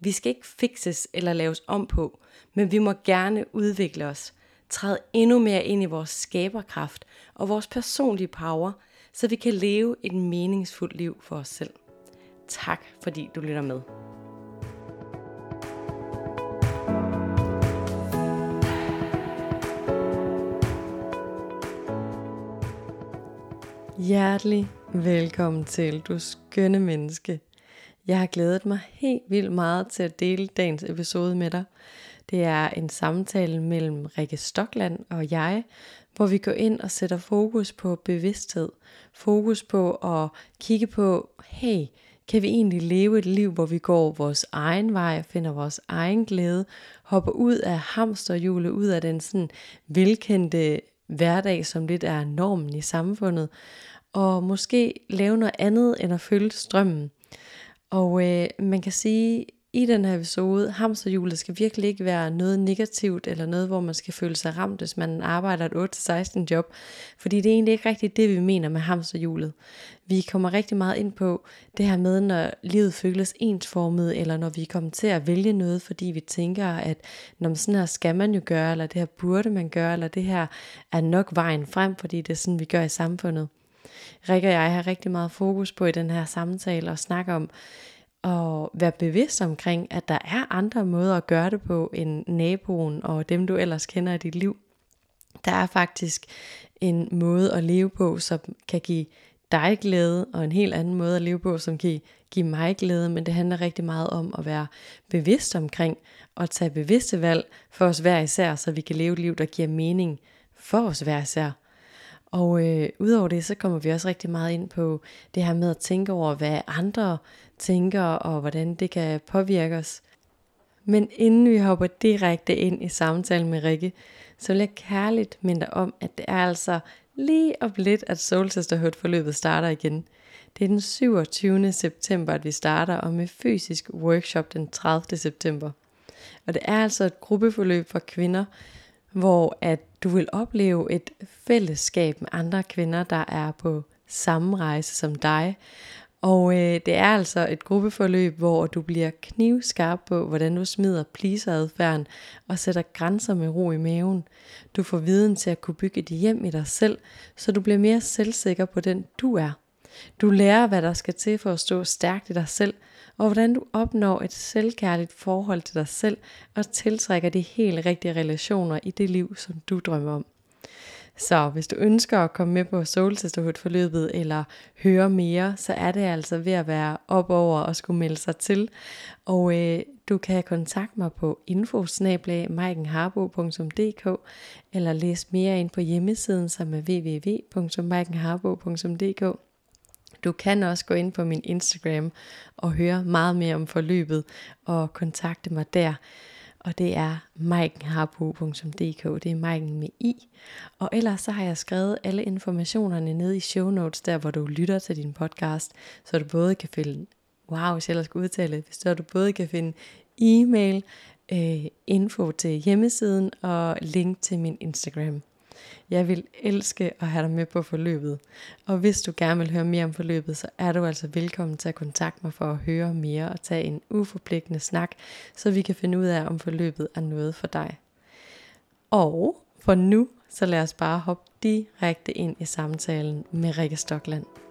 Vi skal ikke fikses eller laves om på, men vi må gerne udvikle os, træde endnu mere ind i vores skaberkraft og vores personlige power, så vi kan leve et meningsfuldt liv for os selv. Tak fordi du lytter med. Hjertelig velkommen til, du skønne menneske. Jeg har glædet mig helt vildt meget til at dele dagens episode med dig. Det er en samtale mellem Rikke Stockland og jeg, hvor vi går ind og sætter fokus på bevidsthed. Fokus på at kigge på, hey, kan vi egentlig leve et liv, hvor vi går vores egen vej, finder vores egen glæde, hopper ud af hamsterhjulet, ud af den sådan velkendte hverdag, som lidt er normen i samfundet, og måske lave noget andet end at følge strømmen. Og øh, man kan sige, i den her episode, hamsterhjulet skal virkelig ikke være noget negativt, eller noget, hvor man skal føle sig ramt, hvis man arbejder et 8-16 job. Fordi det er egentlig ikke rigtigt det, vi mener med hamsterhjulet. Vi kommer rigtig meget ind på det her med, når livet føles ensformet, eller når vi kommer til at vælge noget, fordi vi tænker, at når sådan her skal man jo gøre, eller det her burde man gøre, eller det her er nok vejen frem, fordi det er sådan, vi gør i samfundet. Rikke og jeg har rigtig meget fokus på i den her samtale og snakke om at være bevidst omkring, at der er andre måder at gøre det på end naboen og dem du ellers kender i dit liv. Der er faktisk en måde at leve på, som kan give dig glæde, og en helt anden måde at leve på, som kan give mig glæde, men det handler rigtig meget om at være bevidst omkring og tage bevidste valg for os hver især, så vi kan leve et liv, der giver mening for os hver især. Og øh, udover det, så kommer vi også rigtig meget ind på det her med at tænke over, hvad andre tænker, og hvordan det kan påvirke os. Men inden vi hopper direkte ind i samtalen med Rikke, så vil jeg kærligt minde dig om, at det er altså lige om lidt, at Soul Sisterhood forløbet starter igen. Det er den 27. september, at vi starter, og med fysisk workshop den 30. september. Og det er altså et gruppeforløb for kvinder, hvor at du vil opleve et fællesskab med andre kvinder, der er på samme rejse som dig. Og øh, det er altså et gruppeforløb, hvor du bliver knivskarp på, hvordan du smider pleaseradfærden og sætter grænser med ro i maven. Du får viden til at kunne bygge dit hjem i dig selv, så du bliver mere selvsikker på den du er. Du lærer, hvad der skal til for at stå stærkt i dig selv, og hvordan du opnår et selvkærligt forhold til dig selv og tiltrækker de helt rigtige relationer i det liv, som du drømmer om. Så hvis du ønsker at komme med på Soul Sisterhood forløbet eller høre mere, så er det altså ved at være op over og skulle melde sig til. Og øh, du kan kontakte mig på infosnablag.maikenharbo.dk eller læse mere ind på hjemmesiden, som er www.maikenharbo.dk. Du kan også gå ind på min Instagram og høre meget mere om forløbet og kontakte mig der. Og det er maikenharbo.dk, det er Maiken med i. Og ellers så har jeg skrevet alle informationerne ned i show notes, der hvor du lytter til din podcast, så du både kan finde, wow, hvis jeg ellers skal udtale det, så du både kan finde e-mail, øh, info til hjemmesiden og link til min Instagram. Jeg vil elske at have dig med på forløbet. Og hvis du gerne vil høre mere om forløbet, så er du altså velkommen til at kontakte mig for at høre mere og tage en uforpligtende snak, så vi kan finde ud af, om forløbet er noget for dig. Og for nu, så lad os bare hoppe direkte ind i samtalen med Rikke Stockland.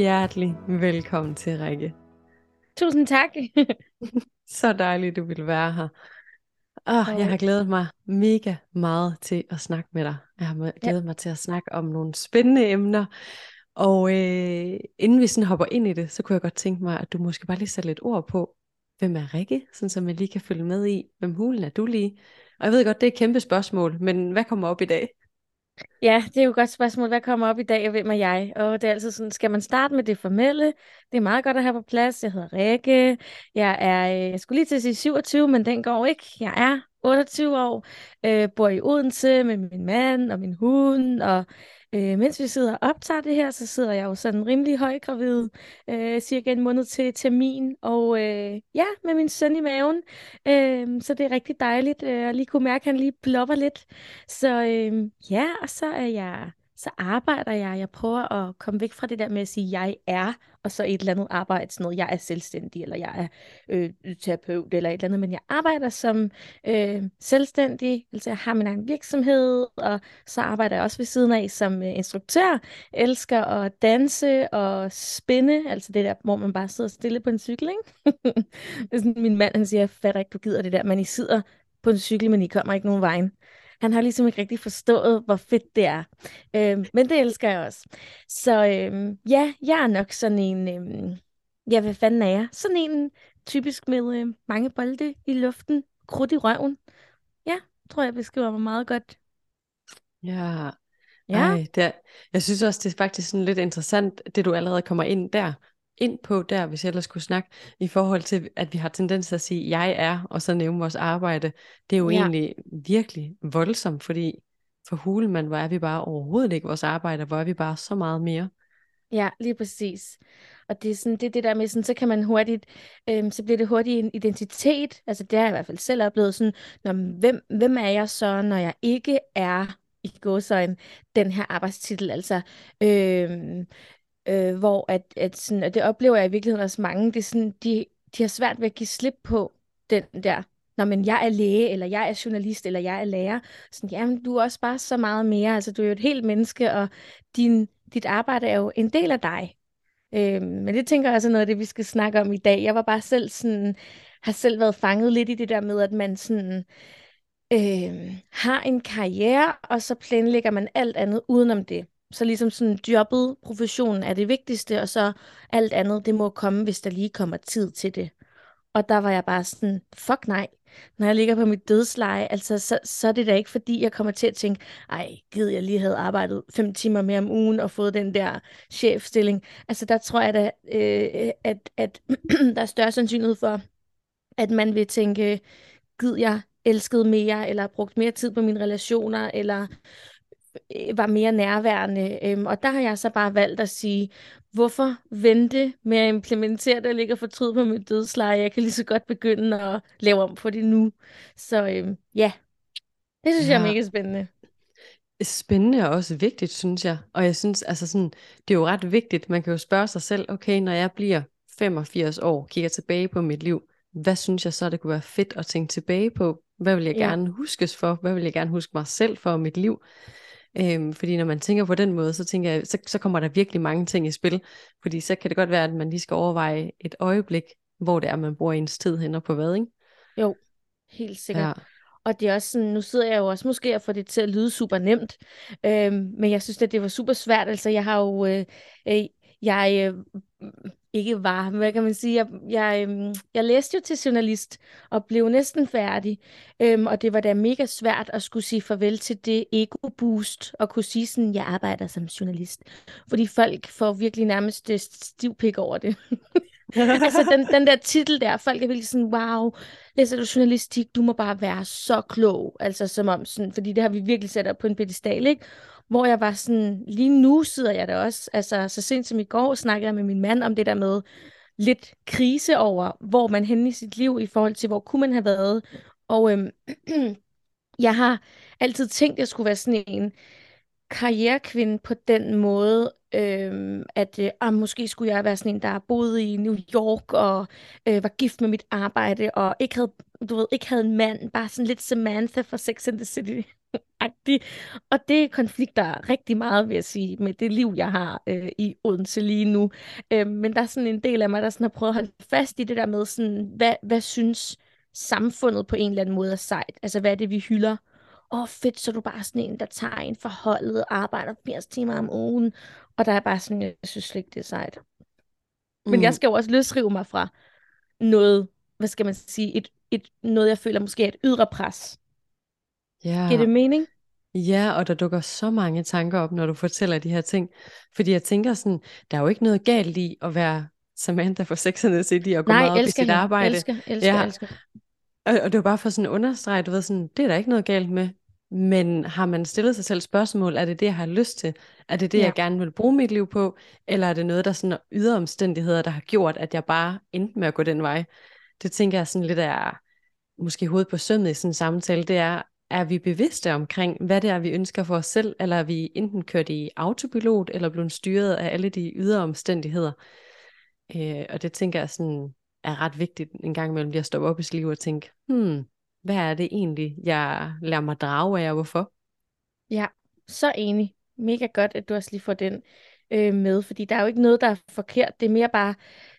Hjertelig velkommen til, Rikke. Tusind tak. Så dejligt, du vil være her. Oh, jeg har glædet mig mega meget til at snakke med dig. Jeg har glædet ja. mig til at snakke om nogle spændende emner. Og øh, inden vi sådan hopper ind i det, så kunne jeg godt tænke mig, at du måske bare lige sætter lidt ord på, hvem er Rikke, sådan så man lige kan følge med i, hvem hulen er du lige. Og jeg ved godt, det er et kæmpe spørgsmål, men hvad kommer op i dag? Ja, det er jo et godt spørgsmål. Hvad kommer op i dag, og hvem er jeg? Og det er altid sådan, skal man starte med det formelle? Det er meget godt at have på plads. Jeg hedder Rikke. Jeg er, øh, jeg skulle lige til at sige 27, men den går ikke. Jeg er 28 år, øh, bor i Odense med min mand og min hund, og øh, mens vi sidder og optager det her, så sidder jeg jo sådan rimelig højgravid, øh, cirka en måned til termin, og øh, ja, med min søn i maven, øh, så det er rigtig dejligt øh, at lige kunne mærke, at han lige blopper lidt. Så øh, ja, og så er jeg så arbejder jeg. Jeg prøver at komme væk fra det der med at sige, jeg er, og så et eller andet arbejde, sådan noget, jeg er selvstændig, eller jeg er øh, terapeut, eller et eller andet, men jeg arbejder som øh, selvstændig, altså jeg har min egen virksomhed, og så arbejder jeg også ved siden af som øh, instruktør, elsker at danse og spinne, altså det der, hvor man bare sidder stille på en cykel, ikke? det er sådan, min mand, han siger, jeg fatter ikke, du gider det der, men I sidder på en cykel, men I kommer ikke nogen vejen. Han har ligesom ikke rigtig forstået, hvor fedt det er. Øhm, men det elsker jeg også. Så øhm, ja, jeg er nok sådan en... Øhm, ja, hvad fanden er jeg? Sådan en typisk med øh, mange bolde i luften, krudt i røven. Ja, tror jeg beskriver mig meget godt. Ja, ja. Ej, det er, jeg synes også, det er faktisk sådan lidt interessant, det du allerede kommer ind der ind på der, hvis jeg ellers skulle snakke, i forhold til, at vi har tendens til at sige, jeg er, og så nævne vores arbejde. Det er jo ja. egentlig virkelig voldsomt, fordi for Hulemand, hvor er vi bare overhovedet ikke vores arbejde, hvor er vi bare så meget mere. Ja, lige præcis. Og det er sådan, det, det der med, sådan, så kan man hurtigt, øhm, så bliver det hurtigt en identitet. Altså det har jeg i hvert fald selv oplevet sådan, når, hvem, hvem er jeg så, når jeg ikke er i gåsøjne den her arbejdstitel. Altså, øhm, øh, hvor at, at, sådan, og det oplever jeg i virkeligheden også mange, det er sådan, de, de har svært ved at give slip på den der, når men jeg er læge, eller jeg er journalist, eller jeg er lærer. Sådan, jamen, du er også bare så meget mere. Altså, du er jo et helt menneske, og din, dit arbejde er jo en del af dig. Øh, men det tænker jeg også er noget af det, vi skal snakke om i dag. Jeg var bare selv sådan, har selv været fanget lidt i det der med, at man sådan, øh, har en karriere, og så planlægger man alt andet udenom det. Så ligesom sådan jobbet, professionen er det vigtigste, og så alt andet, det må komme, hvis der lige kommer tid til det. Og der var jeg bare sådan, fuck nej. Når jeg ligger på mit dødsleje, altså, så, så er det da ikke, fordi jeg kommer til at tænke, ej, gid jeg lige havde arbejdet fem timer mere om ugen og fået den der chefstilling. Altså, der tror jeg da, øh, at, at der er større sandsynlighed for, at man vil tænke, gid jeg elskede mere, eller brugt mere tid på mine relationer, eller var mere nærværende. Øhm, og der har jeg så bare valgt at sige, hvorfor vente med at implementere det og ligge og fortryde på mit dødsleje? Jeg kan lige så godt begynde at lave om på det nu. Så øhm, ja, det synes ja. jeg er mega spændende. Spændende og også vigtigt, synes jeg. Og jeg synes, altså sådan, det er jo ret vigtigt. Man kan jo spørge sig selv, okay, når jeg bliver 85 år, kigger tilbage på mit liv, hvad synes jeg så, det kunne være fedt at tænke tilbage på? Hvad vil jeg ja. gerne huskes for? Hvad vil jeg gerne huske mig selv for mit liv? Øhm, fordi når man tænker på den måde, så tænker jeg, så, så kommer der virkelig mange ting i spil. Fordi så kan det godt være, at man lige skal overveje et øjeblik, hvor det er, man bruger ens tid hen og på hvad, ikke? Jo, helt sikkert. Ja. Og det er også sådan, nu sidder jeg jo også måske og får det til at lyde super nemt, øhm, men jeg synes, at det var super svært. Altså, jeg har jo, øh, øh, jeg øh, ikke var, hvad kan man sige, jeg, jeg, øhm, jeg læste jo til journalist og blev næsten færdig, øhm, og det var da mega svært at skulle sige farvel til det ego-boost, og kunne sige sådan, jeg arbejder som journalist, fordi folk får virkelig nærmest stiv stivpik over det. altså den, den der titel der, folk er virkelig sådan, wow, læser du journalistik, du må bare være så klog, altså som om sådan, fordi det har vi virkelig sat op på en pedestal, ikke? Hvor jeg var sådan, lige nu sidder jeg der også, altså så sent som i går snakkede jeg med min mand om det der med lidt krise over, hvor man hen i sit liv i forhold til, hvor kunne man have været. Og øhm, jeg har altid tænkt, at jeg skulle være sådan en karrierekvinde på den måde, øhm, at øh, ah, måske skulle jeg være sådan en, der boede i New York og øh, var gift med mit arbejde og ikke havde, du ved, ikke havde en mand, bare sådan lidt Samantha fra Sex and the City. agtig Og det konflikter rigtig meget, vil jeg sige, med det liv, jeg har øh, i Odense lige nu. Øh, men der er sådan en del af mig, der sådan har prøvet at holde fast i det der med, sådan, hvad, hvad synes samfundet på en eller anden måde er sejt? Altså, hvad er det, vi hylder? Åh, oh, fedt, så er du bare sådan en, der tager en forholdet arbejder 80 timer om ugen. Og der er bare sådan, jeg synes slet ikke, det er sejt. Men mm. jeg skal jo også løsrive mig fra noget, hvad skal man sige, et, et, noget, jeg føler måske er et ydre pres. Ja. Giver det mening? Ja, og der dukker så mange tanker op, når du fortæller de her ting. Fordi jeg tænker sådan, der er jo ikke noget galt i at være Samantha for Sex and the City og gå Nej, meget op i sit hende. arbejde. Elsker, elsker, Ja, elsker. og, og det var bare for sådan at understrege, du ved sådan, det er der ikke noget galt med. Men har man stillet sig selv spørgsmål, er det det, jeg har lyst til? Er det det, Ja. jeg gerne vil bruge mit liv på? Eller er det noget, der sådan ydre omstændigheder, der har gjort, at jeg bare endte med at gå den vej? Det tænker jeg sådan lidt er, måske hovedet på sømmet i sådan en samtale, det er, er vi bevidste omkring, hvad det er, vi ønsker for os selv, eller er vi enten kørt i autopilot, eller blevet styret af alle de ydre omstændigheder? Øh, og det tænker jeg sådan, er ret vigtigt en gang imellem lige at stoppe op i sit liv og tænke, hmm, hvad er det egentlig, jeg lader mig drage af, og hvorfor? Ja, så enig. Mega godt, at du også lige får den øh, med, fordi der er jo ikke noget, der er forkert. Det er mere bare,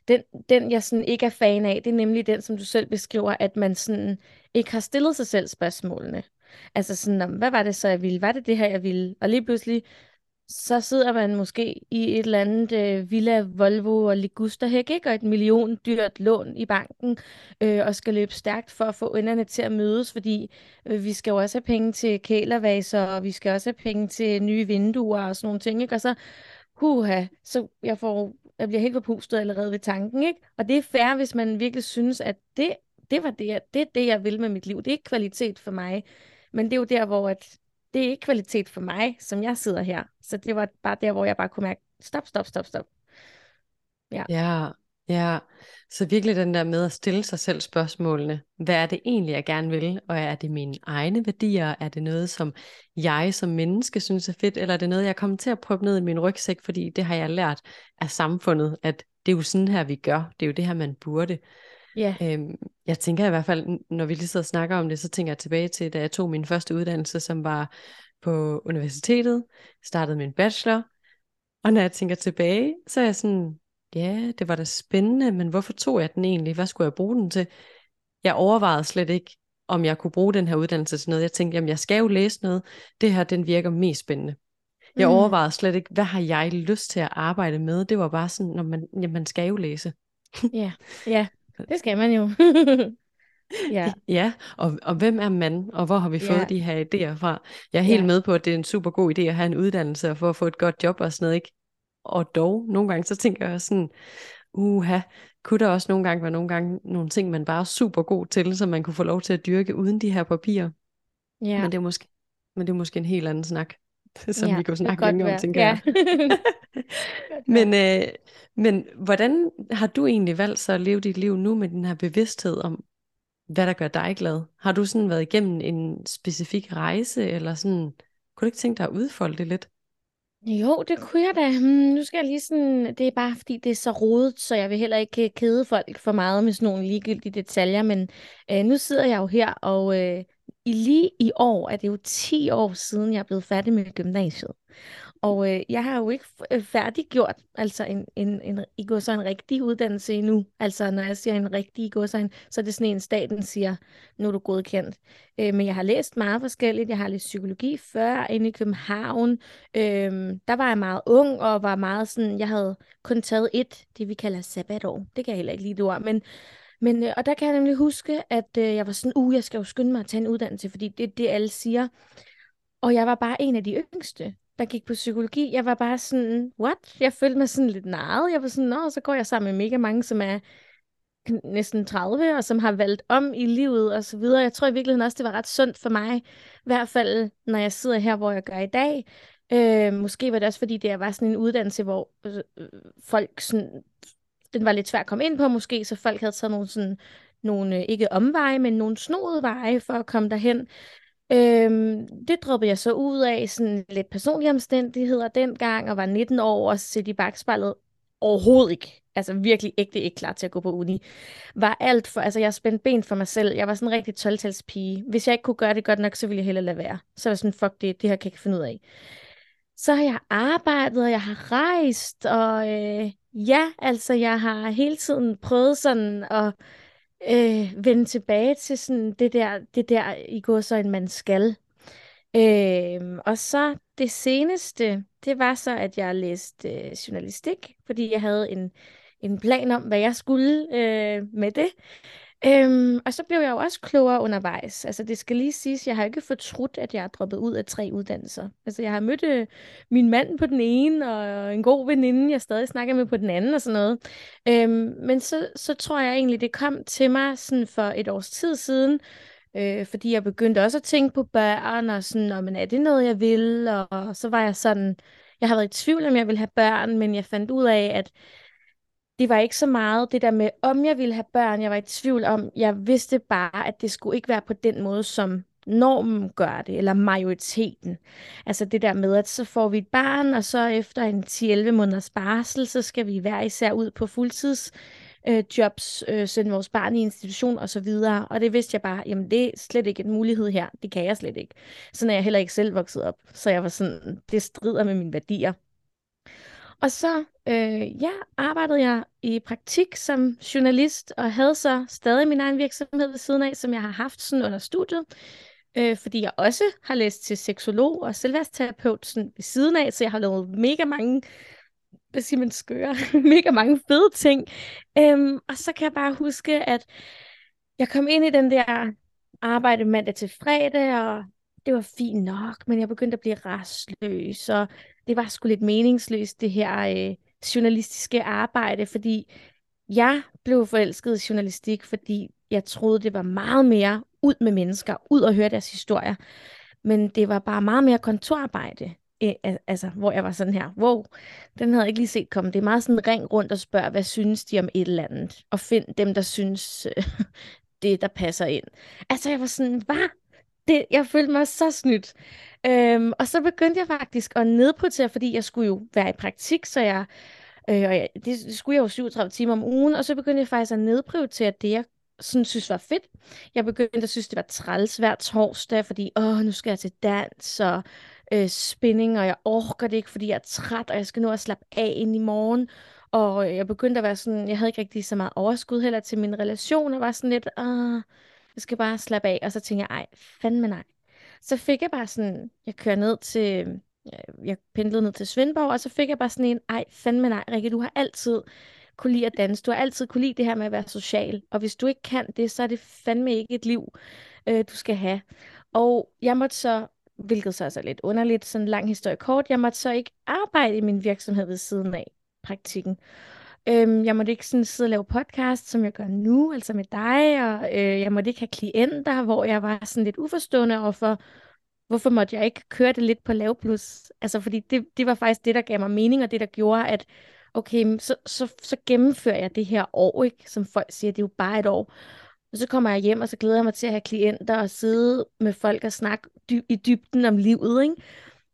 den, den jeg sådan ikke er fan af, det er nemlig den, som du selv beskriver, at man sådan ikke har stillet sig selv spørgsmålene. Altså sådan, om, hvad var det så, jeg ville? Var det det her, jeg ville? Og lige pludselig, så sidder man måske i et eller andet øh, Villa, Volvo og Ligusterhæk, ikke? Og et million dyrt lån i banken, øh, og skal løbe stærkt for at få enderne til at mødes, fordi øh, vi skal jo også have penge til kælervaser, og vi skal også have penge til nye vinduer og sådan nogle ting, ikke? Og så, huha, så jeg, får, jeg bliver helt forpustet allerede ved tanken, ikke? Og det er fair, hvis man virkelig synes, at det, det var det, jeg, det er det, jeg vil med mit liv. Det er ikke kvalitet for mig. Men det er jo der, hvor at, det er ikke kvalitet for mig, som jeg sidder her. Så det var bare der, hvor jeg bare kunne mærke, stop, stop, stop, stop. Ja. Ja, ja. Så virkelig den der med at stille sig selv spørgsmålene. Hvad er det egentlig, jeg gerne vil? Og er det mine egne værdier? Er det noget, som jeg som menneske synes er fedt? Eller er det noget, jeg kommer til at prøve ned i min rygsæk? Fordi det har jeg lært af samfundet, at det er jo sådan her, vi gør. Det er jo det her, man burde. Ja. Øhm, jeg tænker i hvert fald, når vi lige sidder og snakker om det, så tænker jeg tilbage til, da jeg tog min første uddannelse, som var på universitetet, startede min bachelor, og når jeg tænker tilbage, så er jeg sådan, ja, det var da spændende, men hvorfor tog jeg den egentlig? Hvad skulle jeg bruge den til? Jeg overvejede slet ikke, om jeg kunne bruge den her uddannelse til noget. Jeg tænkte, jamen jeg skal jo læse noget. Det her, den virker mest spændende. Jeg Mm. overvejede slet ikke, hvad har jeg lyst til at arbejde med? Det var bare sådan, når man, jamen, man skal jo læse. Ja, ja, det skal man jo. ja, Ja, og, og hvem er man, og hvor har vi fået Ja. de her idéer fra? Jeg er helt Ja. med på, at det er en super god idé at have en uddannelse og for at få et godt job og sådan noget, ikke? Og dog, nogle gange så tænker jeg sådan, uha, kunne der også nogle gange være nogle gange nogle ting, man bare er super god til, som man kunne få lov til at dyrke uden de her papirer. ja. Men det er måske, men det er måske en helt anden snak, som ja, vi kunne snakke længe om, tænker ja. jeg. Men, øh, men hvordan har du egentlig valgt så at leve dit liv nu med den her bevidsthed om, hvad der gør dig glad? Har du sådan været igennem en specifik rejse, eller sådan, kunne du ikke tænke dig at udfolde det lidt? Jo, det kunne jeg da. Hmm, nu skal jeg lige sådan, det er bare fordi, det er så rodet, så jeg vil heller ikke øh, kede folk for meget med sådan nogle ligegyldige detaljer, men øh, nu sidder jeg jo her, og øh, i lige i år er det jo 10 år siden, jeg er blevet færdig med gymnasiet. Og øh, jeg har jo ikke øh, færdiggjort altså en, en, en, i går så en rigtig uddannelse endnu. Altså når jeg siger en rigtig i går så, en, så er det sådan en, staten siger, nu er du godkendt. Øh, men jeg har læst meget forskelligt. Jeg har læst psykologi før inde i København. Øh, der var jeg meget ung og var meget sådan, jeg havde kun taget et, det vi kalder sabbatår. Det kan jeg heller ikke lide det ord, men men, øh, og der kan jeg nemlig huske, at øh, jeg var sådan, uh, jeg skal jo skynde mig at tage en uddannelse, fordi det er det, alle siger. Og jeg var bare en af de yngste, der gik på psykologi. Jeg var bare sådan, what? Jeg følte mig sådan lidt narret. Jeg var sådan, nå, så går jeg sammen med mega mange, som er næsten 30, og som har valgt om i livet og så videre. Jeg tror i virkeligheden også, det var ret sundt for mig, i hvert fald når jeg sidder her, hvor jeg gør i dag. Øh, måske var det også, fordi det var sådan en uddannelse, hvor øh, øh folk sådan, den var lidt svær at komme ind på måske, så folk havde taget nogle sådan, nogle, øh, ikke omveje, men nogle snoede veje for at komme derhen. Øhm, det droppede jeg så ud af, sådan lidt personlige omstændigheder dengang, og var 19 år og set i bagspejlet overhovedet ikke. Altså virkelig ægte ikke klar til at gå på uni. Var alt for, altså jeg spændte ben for mig selv. Jeg var sådan en rigtig 12 pige. Hvis jeg ikke kunne gøre det godt nok, så ville jeg hellere lade være. Så var jeg sådan, fuck det, det her kan jeg ikke finde ud af. Så har jeg arbejdet, og jeg har rejst, og øh, ja, altså jeg har hele tiden prøvet sådan at øh, vende tilbage til sådan det der, det der i går så en man skal. Øh, og så det seneste, det var så, at jeg læste øh, journalistik, fordi jeg havde en, en plan om, hvad jeg skulle øh, med det. Øhm, og så blev jeg jo også klogere undervejs. Altså det skal lige siges, jeg har ikke fortrudt, at jeg er droppet ud af tre uddannelser. Altså jeg har mødt øh, min mand på den ene, og en god veninde, jeg stadig snakker med på den anden og sådan noget. Øhm, men så, så tror jeg egentlig, det kom til mig sådan for et års tid siden, øh, fordi jeg begyndte også at tænke på børn, og sådan, men er det noget, jeg vil? Og, og så var jeg sådan, jeg har været i tvivl, om jeg ville have børn, men jeg fandt ud af, at det var ikke så meget det der med, om jeg ville have børn. Jeg var i tvivl om, jeg vidste bare, at det skulle ikke være på den måde, som normen gør det, eller majoriteten. Altså det der med, at så får vi et barn, og så efter en 10-11 måneders barsel, så skal vi hver især ud på fuldtids øh, jobs, øh, sende vores barn i institution og så videre. Og det vidste jeg bare, jamen det er slet ikke en mulighed her. Det kan jeg slet ikke. Sådan er jeg heller ikke selv vokset op. Så jeg var sådan, det strider med mine værdier. Og så øh, ja, arbejdede jeg i praktik som journalist, og havde så stadig min egen virksomhed ved siden af, som jeg har haft sådan under studiet. Øh, fordi jeg også har læst til seksolog og selvværdsterapeut sådan ved siden af, så jeg har lavet mega mange hvad siger man, skøre, mega mange fede ting. Øhm, og så kan jeg bare huske, at jeg kom ind i den der arbejde mandag til fredag, og det var fint nok, men jeg begyndte at blive restløs, og det var sgu lidt meningsløst, det her øh, journalistiske arbejde, fordi jeg blev forelsket i journalistik, fordi jeg troede, det var meget mere ud med mennesker, ud og høre deres historier. Men det var bare meget mere kontorarbejde. altså, hvor jeg var sådan her, wow, den havde jeg ikke lige set komme. Det er meget sådan ring rundt og spørg, hvad synes de om et eller andet? Og find dem, der synes øh, det, der passer ind. Altså, jeg var sådan, hvad? Det, jeg følte mig så snydt. Øhm, og så begyndte jeg faktisk at nedprioritere, fordi jeg skulle jo være i praktik, så jeg, øh, og jeg, det, skulle jeg jo 37 timer om ugen, og så begyndte jeg faktisk at nedprioritere det, jeg sådan synes var fedt. Jeg begyndte at synes, det var træls hver torsdag, fordi åh, nu skal jeg til dans og øh, spinning, og jeg orker det ikke, fordi jeg er træt, og jeg skal nu at slappe af ind i morgen. Og jeg begyndte at være sådan, jeg havde ikke rigtig så meget overskud heller til min relation, og var sådan lidt, åh, jeg skal bare slappe af. Og så tænkte jeg, ej, fandme nej. Så fik jeg bare sådan, jeg kører ned til, jeg pendlede ned til Svendborg, og så fik jeg bare sådan en, ej, fandme nej, Rikke, du har altid kunne lide at danse. Du har altid kunne lide det her med at være social. Og hvis du ikke kan det, så er det fandme ikke et liv, øh, du skal have. Og jeg måtte så, hvilket så er så lidt underligt, sådan en lang historie kort, jeg måtte så ikke arbejde i min virksomhed ved siden af praktikken. Øhm, jeg måtte ikke sådan sidde og lave podcast, som jeg gør nu, altså med dig, og øh, jeg måtte ikke have klienter, hvor jeg var sådan lidt uforstående overfor, hvorfor måtte jeg ikke køre det lidt på lav plus? Altså, fordi det, det var faktisk det, der gav mig mening, og det, der gjorde, at okay, så, så, så gennemfører jeg det her år, ikke? Som folk siger, det er jo bare et år. Og så kommer jeg hjem, og så glæder jeg mig til at have klienter og sidde med folk og snakke dy- i dybden om livet, ikke?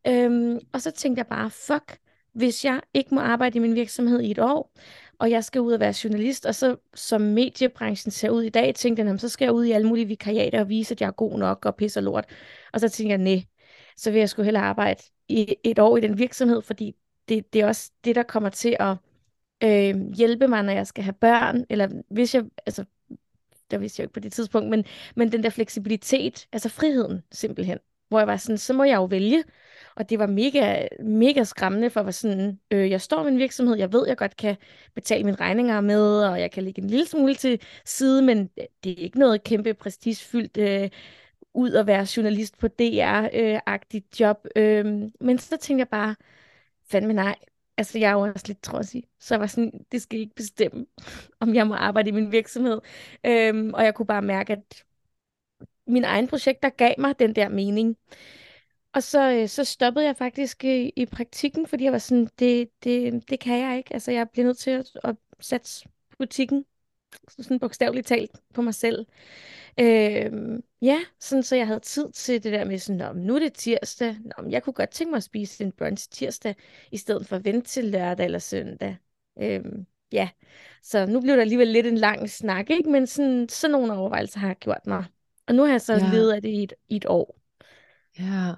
Øhm, og så tænkte jeg bare, fuck, hvis jeg ikke må arbejde i min virksomhed i et år, og jeg skal ud og være journalist, og så som mediebranchen ser ud i dag, tænkte jeg, så skal jeg ud i alle mulige vikariater og vise, at jeg er god nok og pisser lort. Og så tænkte jeg, nej, så vil jeg sgu hellere arbejde i et år i den virksomhed, fordi det, det er også det, der kommer til at øh, hjælpe mig, når jeg skal have børn, eller hvis jeg, altså, der vidste jeg jo ikke på det tidspunkt, men, men den der fleksibilitet, altså friheden simpelthen, hvor jeg var sådan, så må jeg jo vælge, og det var mega, mega skræmmende, for at sådan, øh, jeg står med en virksomhed, jeg ved, jeg godt kan betale mine regninger med, og jeg kan lægge en lille smule til side, men det er ikke noget kæmpe prestigefyldt øh, ud at være journalist på DR-agtigt øh, job. Øh, men så tænkte jeg bare, fandme nej, altså jeg er jo også lidt trodsig, så jeg var sådan, det skal ikke bestemme, om jeg må arbejde i min virksomhed. Øhm, og jeg kunne bare mærke, at min egen projekt, der gav mig den der mening. Og så, øh, så stoppede jeg faktisk i, i praktikken, fordi jeg var sådan, det, det, det kan jeg ikke. Altså, jeg bliver nødt til at, at sætte butikken, sådan bogstaveligt talt, på mig selv. Øh, ja, sådan så jeg havde tid til det der med sådan, nu er det tirsdag, Nå, jeg kunne godt tænke mig at spise en brunch tirsdag, i stedet for at vente til lørdag eller søndag. Øh, ja, så nu blev der alligevel lidt en lang snak, ikke? men sådan, sådan nogle overvejelser har jeg gjort mig. Og nu har jeg så ja. levet af det i et, i et år. Ja,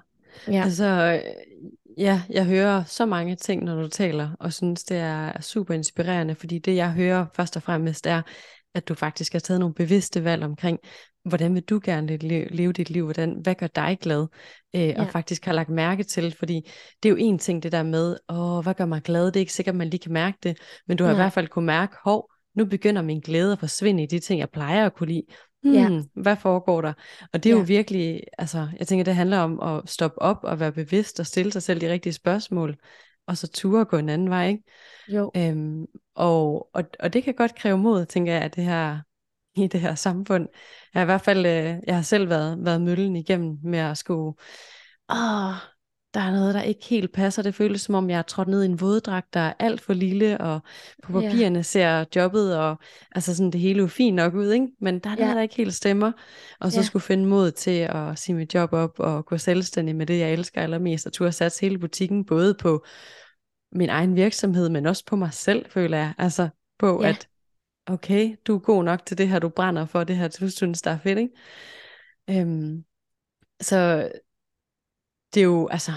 Ja. Altså, ja, jeg hører så mange ting, når du taler, og synes, det er super inspirerende, fordi det, jeg hører først og fremmest, er, at du faktisk har taget nogle bevidste valg omkring, hvordan vil du gerne leve, leve dit liv, hvordan, hvad gør dig glad, øh, ja. og faktisk har lagt mærke til, fordi det er jo en ting det der med, åh, hvad gør mig glad, det er ikke sikkert, man lige kan mærke det, men du har Nej. i hvert fald kunne mærke, hov, nu begynder min glæde at forsvinde i de ting, jeg plejer at kunne lide. Hmm, ja. hvad foregår der? Og det er ja. jo virkelig, altså, jeg tænker, det handler om at stoppe op og være bevidst og stille sig selv de rigtige spørgsmål, og så ture gå en anden vej, ikke? Jo. Øhm, og, og, og det kan godt kræve mod, tænker jeg, at det her, i det her samfund. Jeg har i hvert fald, øh, jeg har selv været, været møllen igennem med at skulle, åh, der er noget, der ikke helt passer. Det føles som om, jeg er trådt ned i en våddragt, der er alt for lille, og på papirerne ja. ser jobbet, og altså sådan det hele jo fint nok ud, ikke? men der er noget, der ikke helt stemmer. Og så ja. skulle finde mod til at sige mit job op, og gå selvstændig med det, jeg elsker allermest, og turde satse hele butikken, både på min egen virksomhed, men også på mig selv, føler jeg. Altså på, ja. at okay, du er god nok til det her, du brænder for, det her, du synes, der er fedt, ikke? Øhm, så det er jo, altså,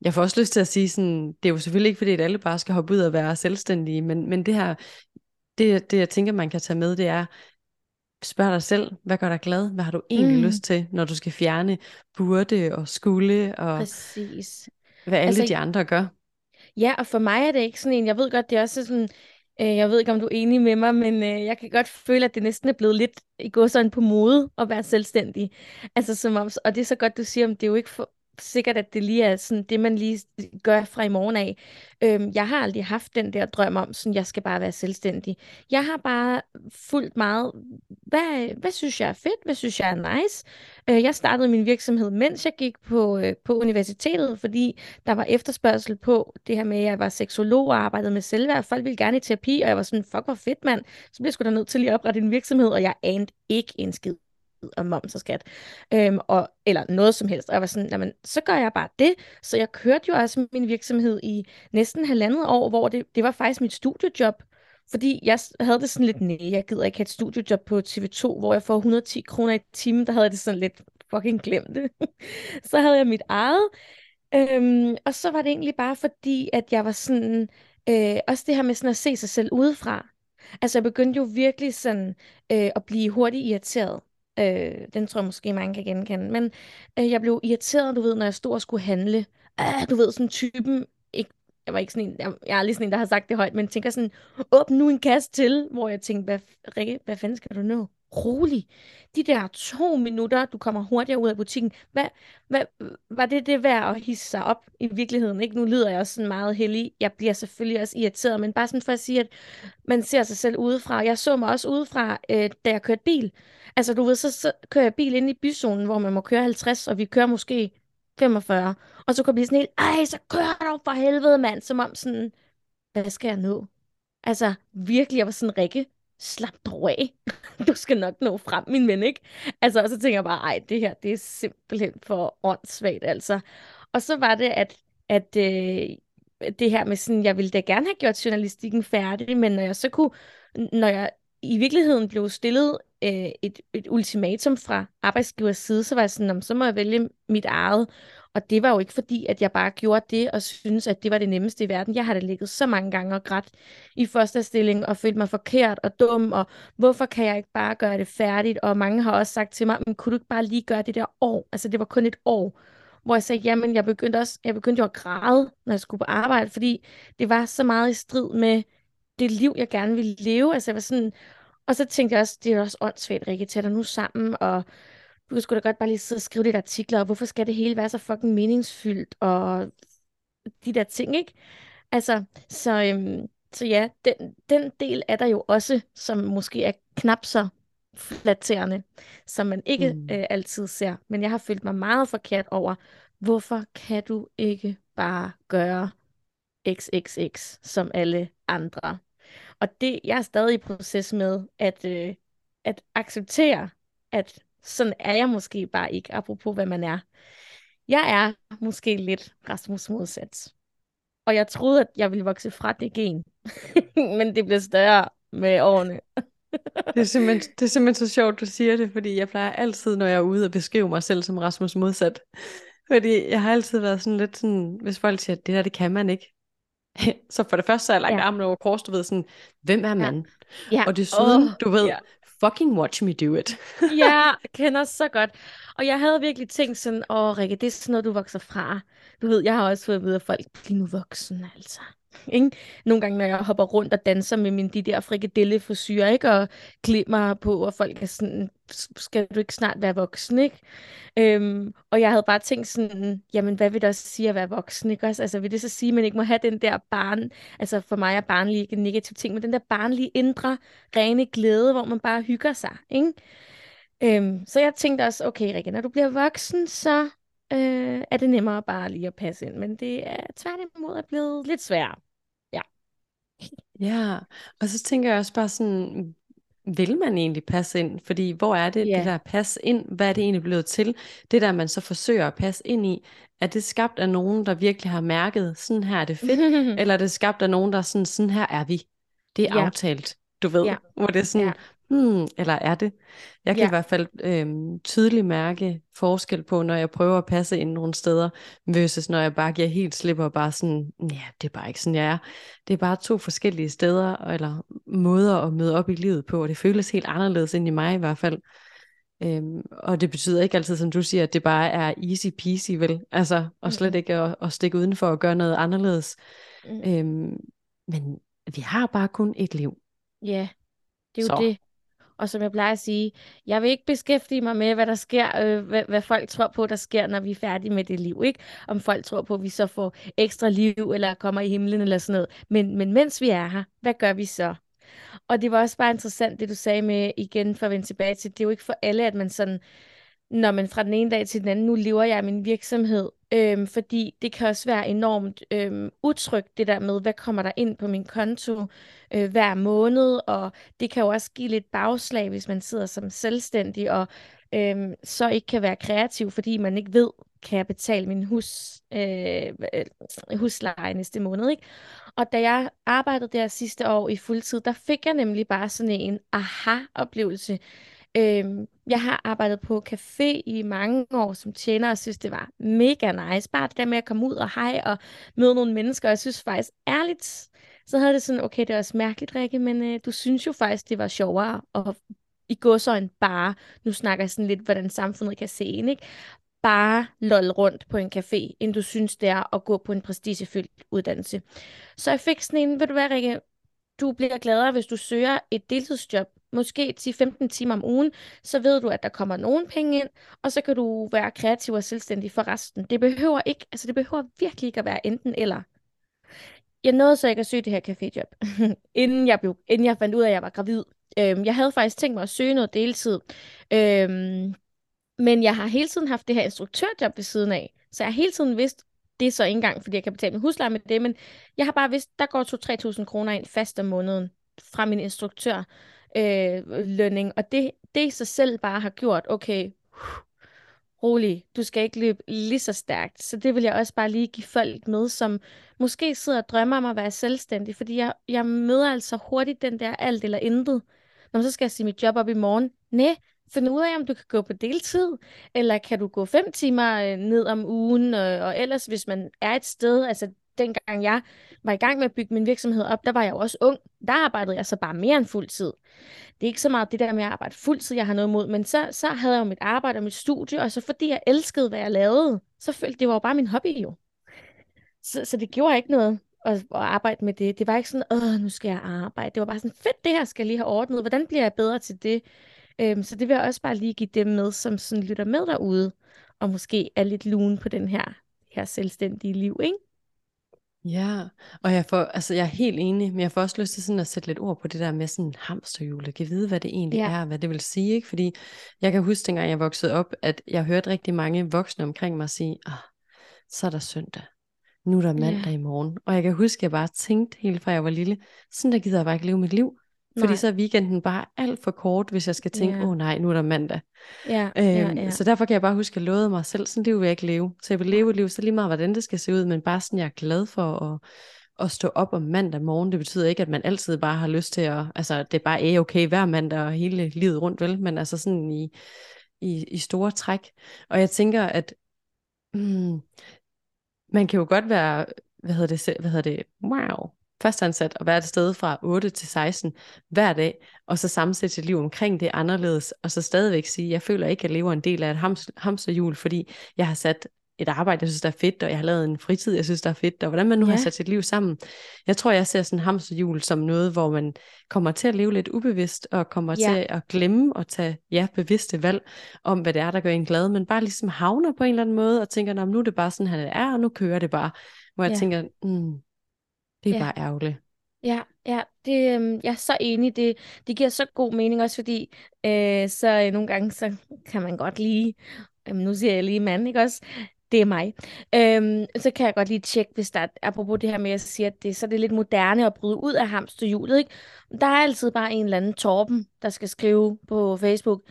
jeg får også lyst til at sige sådan, det er jo selvfølgelig ikke fordi, at alle bare skal hoppe ud og være selvstændige, men, men det her, det, det jeg tænker, man kan tage med, det er, spørg dig selv, hvad gør dig glad? Hvad har du egentlig mm. lyst til, når du skal fjerne burde og skulle, og Præcis. hvad alle altså, de andre gør? Ja, og for mig er det ikke sådan en, jeg ved godt, det er også sådan, øh, jeg ved ikke, om du er enig med mig, men øh, jeg kan godt føle, at det næsten er blevet lidt i går sådan på mode at være selvstændig. Altså som om, og det er så godt, du siger, om det er jo ikke for, sikkert, at det lige er sådan det, man lige gør fra i morgen af. Øhm, jeg har aldrig haft den der drøm om, sådan jeg skal bare være selvstændig. Jeg har bare fulgt meget, hvad, hvad synes jeg er fedt, hvad synes jeg er nice. Øh, jeg startede min virksomhed, mens jeg gik på, øh, på universitetet, fordi der var efterspørgsel på det her med, at jeg var seksolog og arbejdede med selvværd. Folk ville gerne i terapi, og jeg var sådan, fuck hvor fedt mand. Så blev jeg sgu da nødt til lige at oprette en virksomhed, og jeg anede ikke en skid og moms og skat, øhm, og, eller noget som helst. Og jeg var sådan, jamen, så gør jeg bare det. Så jeg kørte jo også min virksomhed i næsten halvandet år, hvor det, det var faktisk mit studiejob. Fordi jeg havde det sådan lidt, nej, jeg gider ikke have et studiejob på TV2, hvor jeg får 110 kroner i timen. Der havde jeg det sådan lidt, fucking glemt det. så havde jeg mit eget. Øhm, og så var det egentlig bare fordi, at jeg var sådan, øh, også det her med sådan at se sig selv udefra. Altså jeg begyndte jo virkelig sådan øh, at blive hurtigt irriteret. Øh, den tror jeg måske mange kan genkende. Men øh, jeg blev irriteret, du ved, når jeg stod og skulle handle. Ah, du ved, sådan typen, ikke, jeg var ikke sådan en, jeg, jeg er aldrig sådan en, der har sagt det højt, men tænker sådan, åbn nu en kasse til, hvor jeg tænkte, hvad, Rikke, hvad fanden skal du nå? Rolig. De der to minutter, du kommer hurtigere ud af butikken, hvad, hvad, var det det værd at hisse sig op i virkeligheden? Ikke? Nu lyder jeg også sådan meget heldig. Jeg bliver selvfølgelig også irriteret, men bare sådan for at sige, at man ser sig selv udefra. Jeg så mig også udefra, øh, da jeg kørte bil. Altså, du ved, så, så kører jeg bil ind i byzonen, hvor man må køre 50, og vi kører måske 45. Og så kan blive sådan helt, ej, så kører du for helvede, mand. Som om sådan, hvad skal jeg nå? Altså, virkelig, jeg var sådan, Rikke, slap dog af. Du skal nok nå frem, min ven, ikke? Altså, og så tænker jeg bare, ej, det her, det er simpelthen for åndssvagt, altså. Og så var det, at, at øh, det her med sådan, jeg ville da gerne have gjort journalistikken færdig, men når jeg så kunne, når jeg i virkeligheden blev stillet øh, et, et ultimatum fra arbejdsgivers side, så var jeg sådan, så må jeg vælge mit eget. Og det var jo ikke fordi, at jeg bare gjorde det og synes, at det var det nemmeste i verden. Jeg har da ligget så mange gange og grædt i første stilling og følt mig forkert og dum, og hvorfor kan jeg ikke bare gøre det færdigt? Og mange har også sagt til mig, men kunne du ikke bare lige gøre det der år? Altså det var kun et år hvor jeg sagde, jamen jeg begyndte også, jeg begyndte jo at græde, når jeg skulle på arbejde, fordi det var så meget i strid med det liv, jeg gerne ville leve. Altså jeg var sådan, og så tænkte jeg også, det er også åndssvagt, Rikke, tag dig nu sammen, og du kan sgu da godt bare lige sidde og skrive lidt artikler, og hvorfor skal det hele være så fucking meningsfyldt, og de der ting, ikke? Altså, så, øhm, så ja, den, den del er der jo også, som måske er knap så flatterende, som man ikke mm. øh, altid ser. Men jeg har følt mig meget forkert over, hvorfor kan du ikke bare gøre XXX som alle andre? Og det, jeg er stadig i proces med at, øh, at acceptere, at sådan er jeg måske bare ikke, apropos hvad man er. Jeg er måske lidt Rasmus modsat. Og jeg troede, at jeg ville vokse fra det gen. Men det bliver større med årene. det, er simpelthen, det er simpelthen så sjovt, du siger det, fordi jeg plejer altid, når jeg er ude og beskrive mig selv som Rasmus modsat. Fordi jeg har altid været sådan lidt sådan, hvis folk siger, at det der, det kan man ikke. så for det første, så er jeg lagt ja. armen over kors, du ved sådan, hvem er man? Ja. Ja. Og desuden, oh, du ved, ja. fucking watch me do it. ja, kender så godt. Og jeg havde virkelig tænkt sådan, åh Rikke, det er sådan noget, du vokser fra. Du ved, jeg har også fået at vide, at folk bliver nu voksen, altså. Ikke? Nogle gange, når jeg hopper rundt og danser med min, de der frikadellefrisyrer, ikke? Og glimmer på, og folk er sådan, skal du ikke snart være voksen, ikke? Øhm, og jeg havde bare tænkt sådan, jamen hvad vil det også sige at være voksen, ikke også? Altså vil det så sige, at man ikke må have den der barn, altså for mig er barnlige ikke en negativ ting, men den der barnlige indre, rene glæde, hvor man bare hygger sig, ikke? Øhm, så jeg tænkte også, okay Rikke, når du bliver voksen, så øh, er det nemmere bare lige at passe ind. Men det er tværtimod er blevet lidt sværere. Ja. Ja, og så tænker jeg også bare sådan, vil man egentlig passe ind? Fordi hvor er det, yeah. det der passe ind? Hvad er det egentlig blevet til? Det der, man så forsøger at passe ind i, er det skabt af nogen, der virkelig har mærket, sådan her er det fedt? eller er det skabt af nogen, der er sådan, sådan her er vi? Det er yeah. aftalt, du ved. Yeah. Hvor det er sådan, yeah hmm, eller er det? Jeg kan ja. i hvert fald øhm, tydeligt mærke forskel på, når jeg prøver at passe ind nogle steder, versus når jeg bare giver helt slip og bare sådan, ja, det er bare ikke sådan, jeg er. Det er bare to forskellige steder, eller måder at møde op i livet på, og det føles helt anderledes ind i mig i hvert fald. Øhm, og det betyder ikke altid, som du siger, at det bare er easy peasy, vel? Altså, og slet ikke at, at stikke udenfor og gøre noget anderledes. Mm. Øhm, men vi har bare kun et liv. Ja, det er jo Så. det. Og som jeg plejer at sige, jeg vil ikke beskæftige mig med, hvad der sker, øh, hvad, hvad folk tror på, der sker, når vi er færdige med det liv. Ikke? Om folk tror på, at vi så får ekstra liv, eller kommer i himlen, eller sådan noget. Men, men mens vi er her, hvad gør vi så? Og det var også bare interessant, det du sagde med, igen for at vende tilbage til, det er jo ikke for alle, at man sådan, når man fra den ene dag til den anden, nu lever jeg i min virksomhed, Øhm, fordi det kan også være enormt øhm, utrygt, det der med, hvad kommer der ind på min konto øh, hver måned, og det kan jo også give lidt bagslag, hvis man sidder som selvstændig, og øhm, så ikke kan være kreativ, fordi man ikke ved, kan jeg betale min hus, øh, øh husleje næste måned, ikke? Og da jeg arbejdede der sidste år i fuldtid, der fik jeg nemlig bare sådan en aha-oplevelse, Øhm, jeg har arbejdet på café i mange år som tjener, og synes, det var mega nice. Bare det der med at komme ud og hej og møde nogle mennesker. Jeg synes faktisk ærligt, så havde det sådan, okay, det er også mærkeligt, Rikke, men øh, du synes jo faktisk, det var sjovere at i går så en bare, nu snakker jeg sådan lidt, hvordan samfundet kan se en, ikke? bare lol rundt på en café, end du synes, det er at gå på en prestigefyldt uddannelse. Så jeg fik sådan en, ved du hvad, Rikke, du bliver gladere, hvis du søger et deltidsjob måske 10-15 timer om ugen, så ved du, at der kommer nogen penge ind, og så kan du være kreativ og selvstændig for resten. Det behøver ikke, altså det behøver virkelig ikke at være enten eller. Jeg nåede så ikke at søge det her caféjob, inden, jeg blev, inden jeg fandt ud af, at jeg var gravid. Øhm, jeg havde faktisk tænkt mig at søge noget deltid, øhm, men jeg har hele tiden haft det her instruktørjob ved siden af, så jeg har hele tiden vidst, det er så ikke engang, fordi jeg kan betale min husleje med det, men jeg har bare vidst, der går 2-3.000 kroner ind fast om måneden fra min instruktør øh, lønning. Og det, det i sig selv bare har gjort, okay, rolig, du skal ikke løbe lige så stærkt. Så det vil jeg også bare lige give folk med, som måske sidder og drømmer om at være selvstændig, fordi jeg, jeg møder altså hurtigt den der alt eller intet. Når så skal jeg sige mit job op i morgen. Nej, find ud af, om du kan gå på deltid, eller kan du gå fem timer øh, ned om ugen, og, og ellers hvis man er et sted, altså dengang jeg var i gang med at bygge min virksomhed op, der var jeg jo også ung. Der arbejdede jeg så bare mere end fuld tid. Det er ikke så meget det der med at arbejde fuld tid, jeg har noget imod, men så, så havde jeg jo mit arbejde og mit studie, og så fordi jeg elskede, hvad jeg lavede, så følte det var jo bare min hobby jo. Så, så det gjorde ikke noget at, at arbejde med det. Det var ikke sådan, åh, nu skal jeg arbejde. Det var bare sådan, fedt, det her skal jeg lige have ordnet. Hvordan bliver jeg bedre til det? Øhm, så det vil jeg også bare lige give dem med, som sådan lytter med derude, og måske er lidt lune på den her, her selvstændige liv, ikke? Ja, og jeg, får, altså jeg er helt enig, men jeg får også lyst til sådan at sætte lidt ord på det der med sådan hamsterhjul. Jeg kan vide, hvad det egentlig ja. er, hvad det vil sige. Ikke? Fordi jeg kan huske, dengang jeg voksede op, at jeg hørte rigtig mange voksne omkring mig sige, ah, så er der søndag. Nu er der mandag ja. i morgen. Og jeg kan huske, at jeg bare tænkte helt fra jeg var lille, sådan der gider jeg bare ikke leve mit liv. Fordi nej. så er weekenden bare alt for kort, hvis jeg skal tænke, åh yeah. oh, nej, nu er der mandag. Ja, øhm, ja, ja. Så derfor kan jeg bare huske, at jeg lovede mig selv, sådan liv vil jeg ikke leve. Så jeg vil leve et liv, så lige meget hvordan det skal se ud, men bare sådan, jeg er glad for at, at stå op om mandag morgen. Det betyder ikke, at man altid bare har lyst til at, altså det er bare er okay hver mandag og hele livet rundt, vel? Men altså sådan i, i, i store træk. Og jeg tænker, at hmm, man kan jo godt være, hvad hedder det, hvad hedder det, wow, fastansat og være et sted fra 8 til 16 hver dag, og så sammensætte sit liv omkring det anderledes, og så stadigvæk sige, jeg føler ikke, at jeg lever en del af et hams- hamsterhjul, fordi jeg har sat et arbejde, jeg synes, der er fedt, og jeg har lavet en fritid, jeg synes, der er fedt, og hvordan man nu ja. har sat sit liv sammen. Jeg tror, jeg ser sådan hamsterhjul som noget, hvor man kommer til at leve lidt ubevidst, og kommer ja. til at glemme at tage ja, bevidste valg om, hvad det er, der gør en glad, men bare ligesom havner på en eller anden måde, og tænker, nu er det bare sådan, han er, og nu kører det bare. Hvor jeg ja. tænker, mm, det er ja. bare ærgerligt. Ja, ja, det, øhm, jeg er så enig. Det, det giver så god mening også, fordi øh, så øh, nogle gange, så kan man godt lige, øh, nu siger jeg lige mand, ikke også? Det er mig. Øhm, så kan jeg godt lige tjekke, hvis der er, apropos det her med, at sige, at det, så er det lidt moderne at bryde ud af hamsterhjulet, ikke? Der er altid bare en eller anden Torben, der skal skrive på Facebook,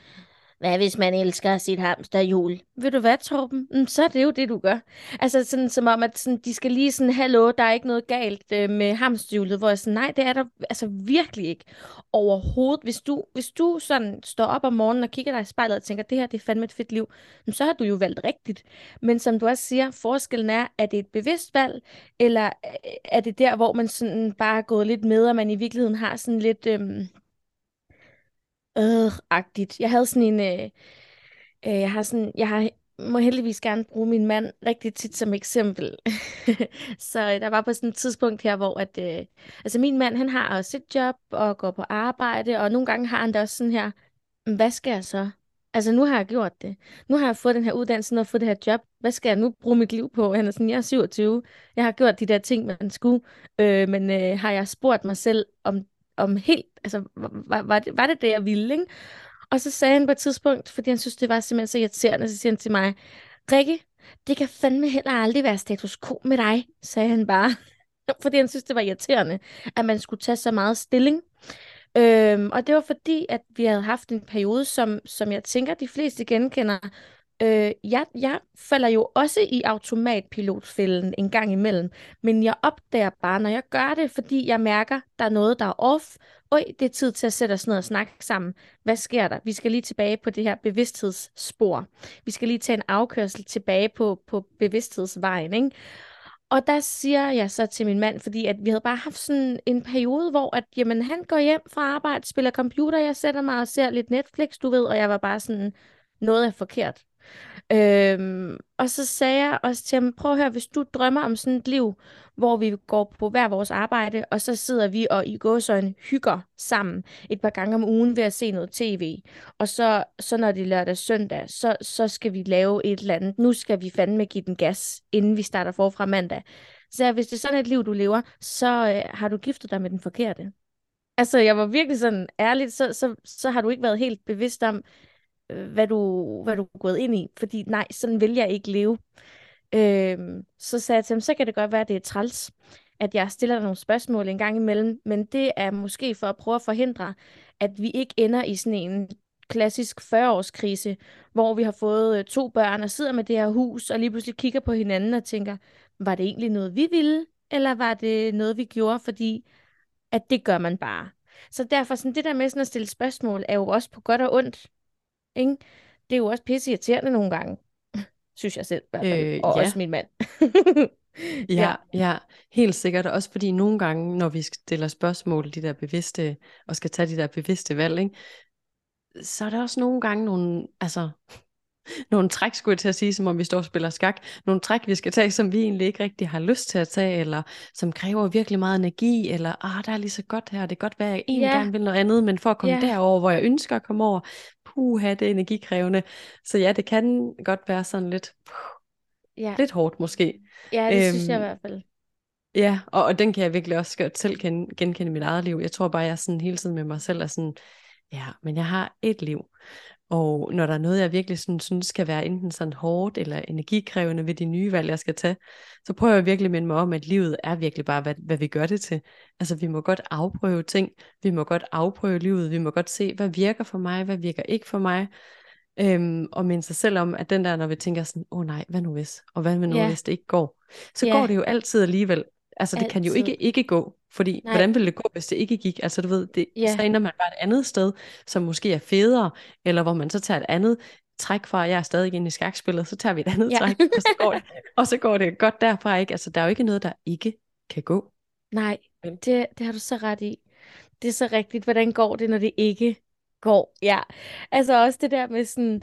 hvad hvis man elsker sit hamsterhjul? Ved du hvad, Torben? Mm, så er det jo det, du gør. Altså sådan som om, at sådan, de skal lige sådan, hallo, der er ikke noget galt øh, med hamsterhjulet, hvor jeg sådan, nej, det er der altså virkelig ikke overhovedet. Hvis du, hvis du sådan står op om morgenen og kigger dig i spejlet og tænker, det her det er fandme et fedt liv, så har du jo valgt rigtigt. Men som du også siger, forskellen er, er det et bevidst valg, eller øh, er det der, hvor man sådan bare er gået lidt med, og man i virkeligheden har sådan lidt... Øh, øh-agtigt. Jeg havde sådan en, øh, øh, jeg har sådan, jeg har, må heldigvis gerne bruge min mand rigtig tit som eksempel. så øh, der var på sådan et tidspunkt her, hvor at, øh, altså min mand, han har også et job og går på arbejde, og nogle gange har han da også sådan her, hvad skal jeg så? Altså, nu har jeg gjort det. Nu har jeg fået den her uddannelse og fået det her job. Hvad skal jeg nu bruge mit liv på? Han er sådan, jeg er 27. Jeg har gjort de der ting, man skulle. Øh, men øh, har jeg spurgt mig selv, om om helt, altså, var, var, det, var det det, jeg ville, ikke? Og så sagde han på et tidspunkt, fordi han synes, det var simpelthen så irriterende, så siger han til mig, Rikke, det kan fandme heller aldrig være status quo med dig, sagde han bare. fordi han synes, det var irriterende, at man skulle tage så meget stilling. Øhm, og det var fordi, at vi havde haft en periode, som, som jeg tænker, de fleste genkender, Øh, jeg, jeg falder jo også i automatpilotfælden en gang imellem, men jeg opdager bare, når jeg gør det, fordi jeg mærker, der er noget, der er off. Øj, det er tid til at sætte os ned og snakke sammen. Hvad sker der? Vi skal lige tilbage på det her bevidsthedsspor. Vi skal lige tage en afkørsel tilbage på, på bevidsthedsvejen, ikke? Og der siger jeg så til min mand, fordi at vi havde bare haft sådan en periode, hvor at, jamen, han går hjem fra arbejde, spiller computer, jeg sætter mig og ser lidt Netflix, du ved, og jeg var bare sådan, noget er forkert. Øhm, og så sagde jeg også til ham, prøv at høre, hvis du drømmer om sådan et liv, hvor vi går på hver vores arbejde, og så sidder vi og i gåsøjne hygger sammen et par gange om ugen ved at se noget tv, og så, så når det er lørdag søndag, så, så skal vi lave et eller andet. Nu skal vi fandme give den gas, inden vi starter forfra mandag. Så hvis det er sådan et liv, du lever, så øh, har du giftet dig med den forkerte. Altså, jeg var virkelig sådan ærlig, så, så, så har du ikke været helt bevidst om, hvad du, hvad du er gået ind i. Fordi nej, sådan vil jeg ikke leve. Øh, så sagde jeg til ham, så kan det godt være, at det er træls, at jeg stiller dig nogle spørgsmål en gang imellem, men det er måske for at prøve at forhindre, at vi ikke ender i sådan en klassisk 40-årskrise, hvor vi har fået øh, to børn og sidder med det her hus, og lige pludselig kigger på hinanden og tænker, var det egentlig noget, vi ville, eller var det noget, vi gjorde, fordi at det gør man bare. Så derfor sådan det der med sådan at stille spørgsmål, er jo også på godt og ondt. Ikke? Det er jo også pisse irriterende nogle gange, synes jeg selv i hvert fald, øh, og ja. også min mand. ja, ja, ja, helt sikkert. Også fordi nogle gange, når vi stiller spørgsmål, de der bevidste, og skal tage de der bevidste valg, ikke? så er der også nogle gange nogle, altså, nogle træk, skulle jeg til at sige, som om vi står og spiller skak. Nogle træk, vi skal tage, som vi egentlig ikke rigtig har lyst til at tage, eller som kræver virkelig meget energi, eller ah, der er lige så godt her, det kan godt være, at jeg egentlig yeah. gerne vil noget andet, men for at komme yeah. derover, hvor jeg ønsker at komme over, puha, det er energikrævende. Så ja, det kan godt være sådan lidt, ja. lidt hårdt måske. Ja, det øhm, synes jeg i hvert fald. Ja, og, og den kan jeg virkelig også godt selv kende, genkende i mit eget liv. Jeg tror bare, jeg er sådan hele tiden med mig selv er sådan, ja, men jeg har et liv. Og når der er noget, jeg virkelig sådan, synes skal være enten sådan hårdt eller energikrævende ved de nye valg, jeg skal tage, så prøver jeg virkelig at minde mig om, at livet er virkelig bare, hvad, hvad vi gør det til. Altså vi må godt afprøve ting, vi må godt afprøve livet, vi må godt se, hvad virker for mig, hvad virker ikke for mig. Øhm, og minde sig selv om, at den der, når vi tænker sådan, åh oh, nej, hvad nu hvis? Og hvad nu yeah. hvis det ikke går? Så yeah. går det jo altid alligevel. Altså det Altid. kan jo ikke ikke gå, fordi Nej. hvordan ville det gå, hvis det ikke gik? Altså du ved, det, ja. så ender man bare et andet sted, som måske er federe, eller hvor man så tager et andet træk fra, jeg er stadig inde i skakspillet, så tager vi et andet ja. træk, og så, går det, og så går det godt derfra, ikke? Altså der er jo ikke noget, der ikke kan gå. Nej, det, det har du så ret i. Det er så rigtigt, hvordan går det, når det ikke går? Ja, altså også det der med sådan,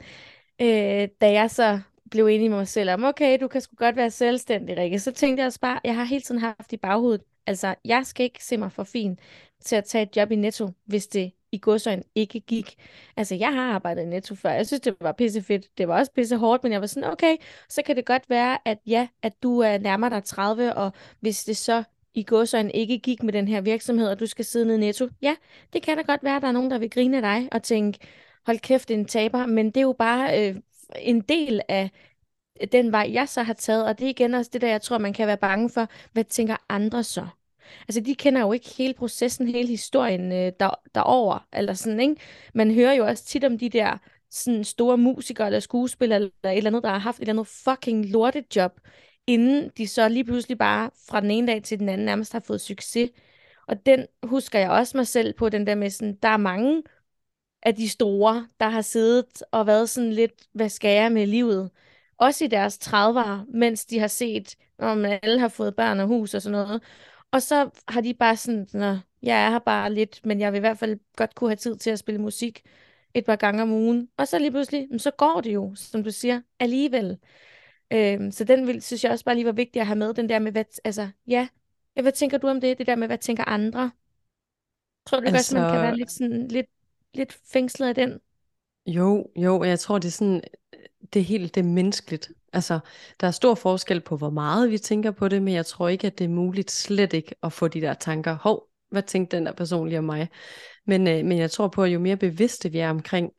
øh, da jeg så blev enig med mig selv om, okay, du kan sgu godt være selvstændig, Rikke. Så tænkte jeg også bare, jeg har hele tiden haft i baghovedet, altså, jeg skal ikke se mig for fin til at tage et job i Netto, hvis det i godsøjen ikke gik. Altså, jeg har arbejdet i Netto før. Jeg synes, det var pisse fedt. Det var også pisse hårdt, men jeg var sådan, okay, så kan det godt være, at ja, at du er nærmere dig 30, og hvis det så i godsøjen ikke gik med den her virksomhed, og du skal sidde nede i Netto, ja, det kan da godt være, at der er nogen, der vil grine af dig og tænke, hold kæft, en taber, men det er jo bare øh, en del af den vej, jeg så har taget, og det er igen også det der, jeg tror, man kan være bange for, hvad tænker andre så? Altså, de kender jo ikke hele processen, hele historien øh, der, derover, eller sådan, ikke? Man hører jo også tit om de der sådan store musikere eller skuespillere, eller et eller andet, der har haft et eller andet fucking lortejob, inden de så lige pludselig bare fra den ene dag til den anden nærmest har fået succes. Og den husker jeg også mig selv på, den der med sådan, der er mange af de store, der har siddet og været sådan lidt, hvad skal jeg med livet? Også i deres 30'ere, mens de har set, om alle har fået børn og hus og sådan noget. Og så har de bare sådan, Nå, jeg er her bare lidt, men jeg vil i hvert fald godt kunne have tid til at spille musik et par gange om ugen. Og så lige pludselig, så går det jo, som du siger, alligevel. Øhm, så den vil, synes jeg også bare lige var vigtigt at have med, den der med, hvad, altså, ja, hvad tænker du om det? Det der med, hvad tænker andre? Tror du altså... også, man kan være lidt, sådan, lidt, lidt fængslet af den? Jo, jo, jeg tror, det er sådan, øh, det er helt det er menneskeligt. Altså, der er stor forskel på, hvor meget vi tænker på det, men jeg tror ikke, at det er muligt slet ikke at få de der tanker, hov, hvad tænkte den der person lige om mig? Men, øh, men jeg tror på, at jo mere bevidste vi er omkring,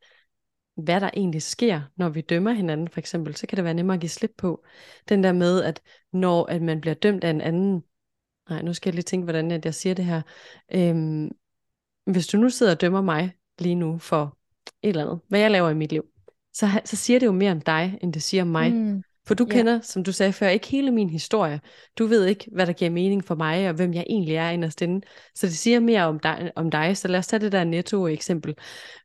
hvad der egentlig sker, når vi dømmer hinanden for eksempel, så kan det være nemmere at give slip på. Den der med, at når at man bliver dømt af en anden, nej, nu skal jeg lige tænke, hvordan jeg siger det her. Øhm, hvis du nu sidder og dømmer mig lige nu for et eller andet, hvad jeg laver i mit liv, så, så siger det jo mere om dig, end det siger om mig. Mm. For du kender, ja. som du sagde før, ikke hele min historie. Du ved ikke, hvad der giver mening for mig, og hvem jeg egentlig er inderst inde. Så det siger mere om dig, om dig. Så lad os tage det der netto-eksempel,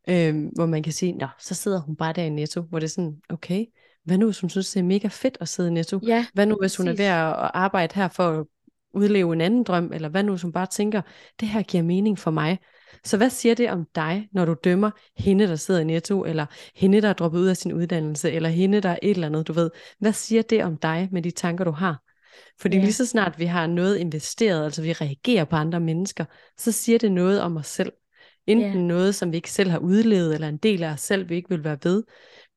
øh, hvor man kan sige, nå, så sidder hun bare der i netto, hvor det er sådan, okay, hvad nu hvis hun synes, det er mega fedt at sidde i netto? Ja, hvad nu hvis hun er ved at arbejde her for at udleve en anden drøm, eller hvad nu hvis hun bare tænker, det her giver mening for mig. Så hvad siger det om dig, når du dømmer hende, der sidder i Netto, eller hende, der er droppet ud af sin uddannelse, eller hende, der er et eller andet, du ved. Hvad siger det om dig med de tanker, du har? Fordi ja. lige så snart vi har noget investeret, altså vi reagerer på andre mennesker, så siger det noget om os selv. Enten ja. noget, som vi ikke selv har udlevet, eller en del af os selv, vi ikke vil være ved.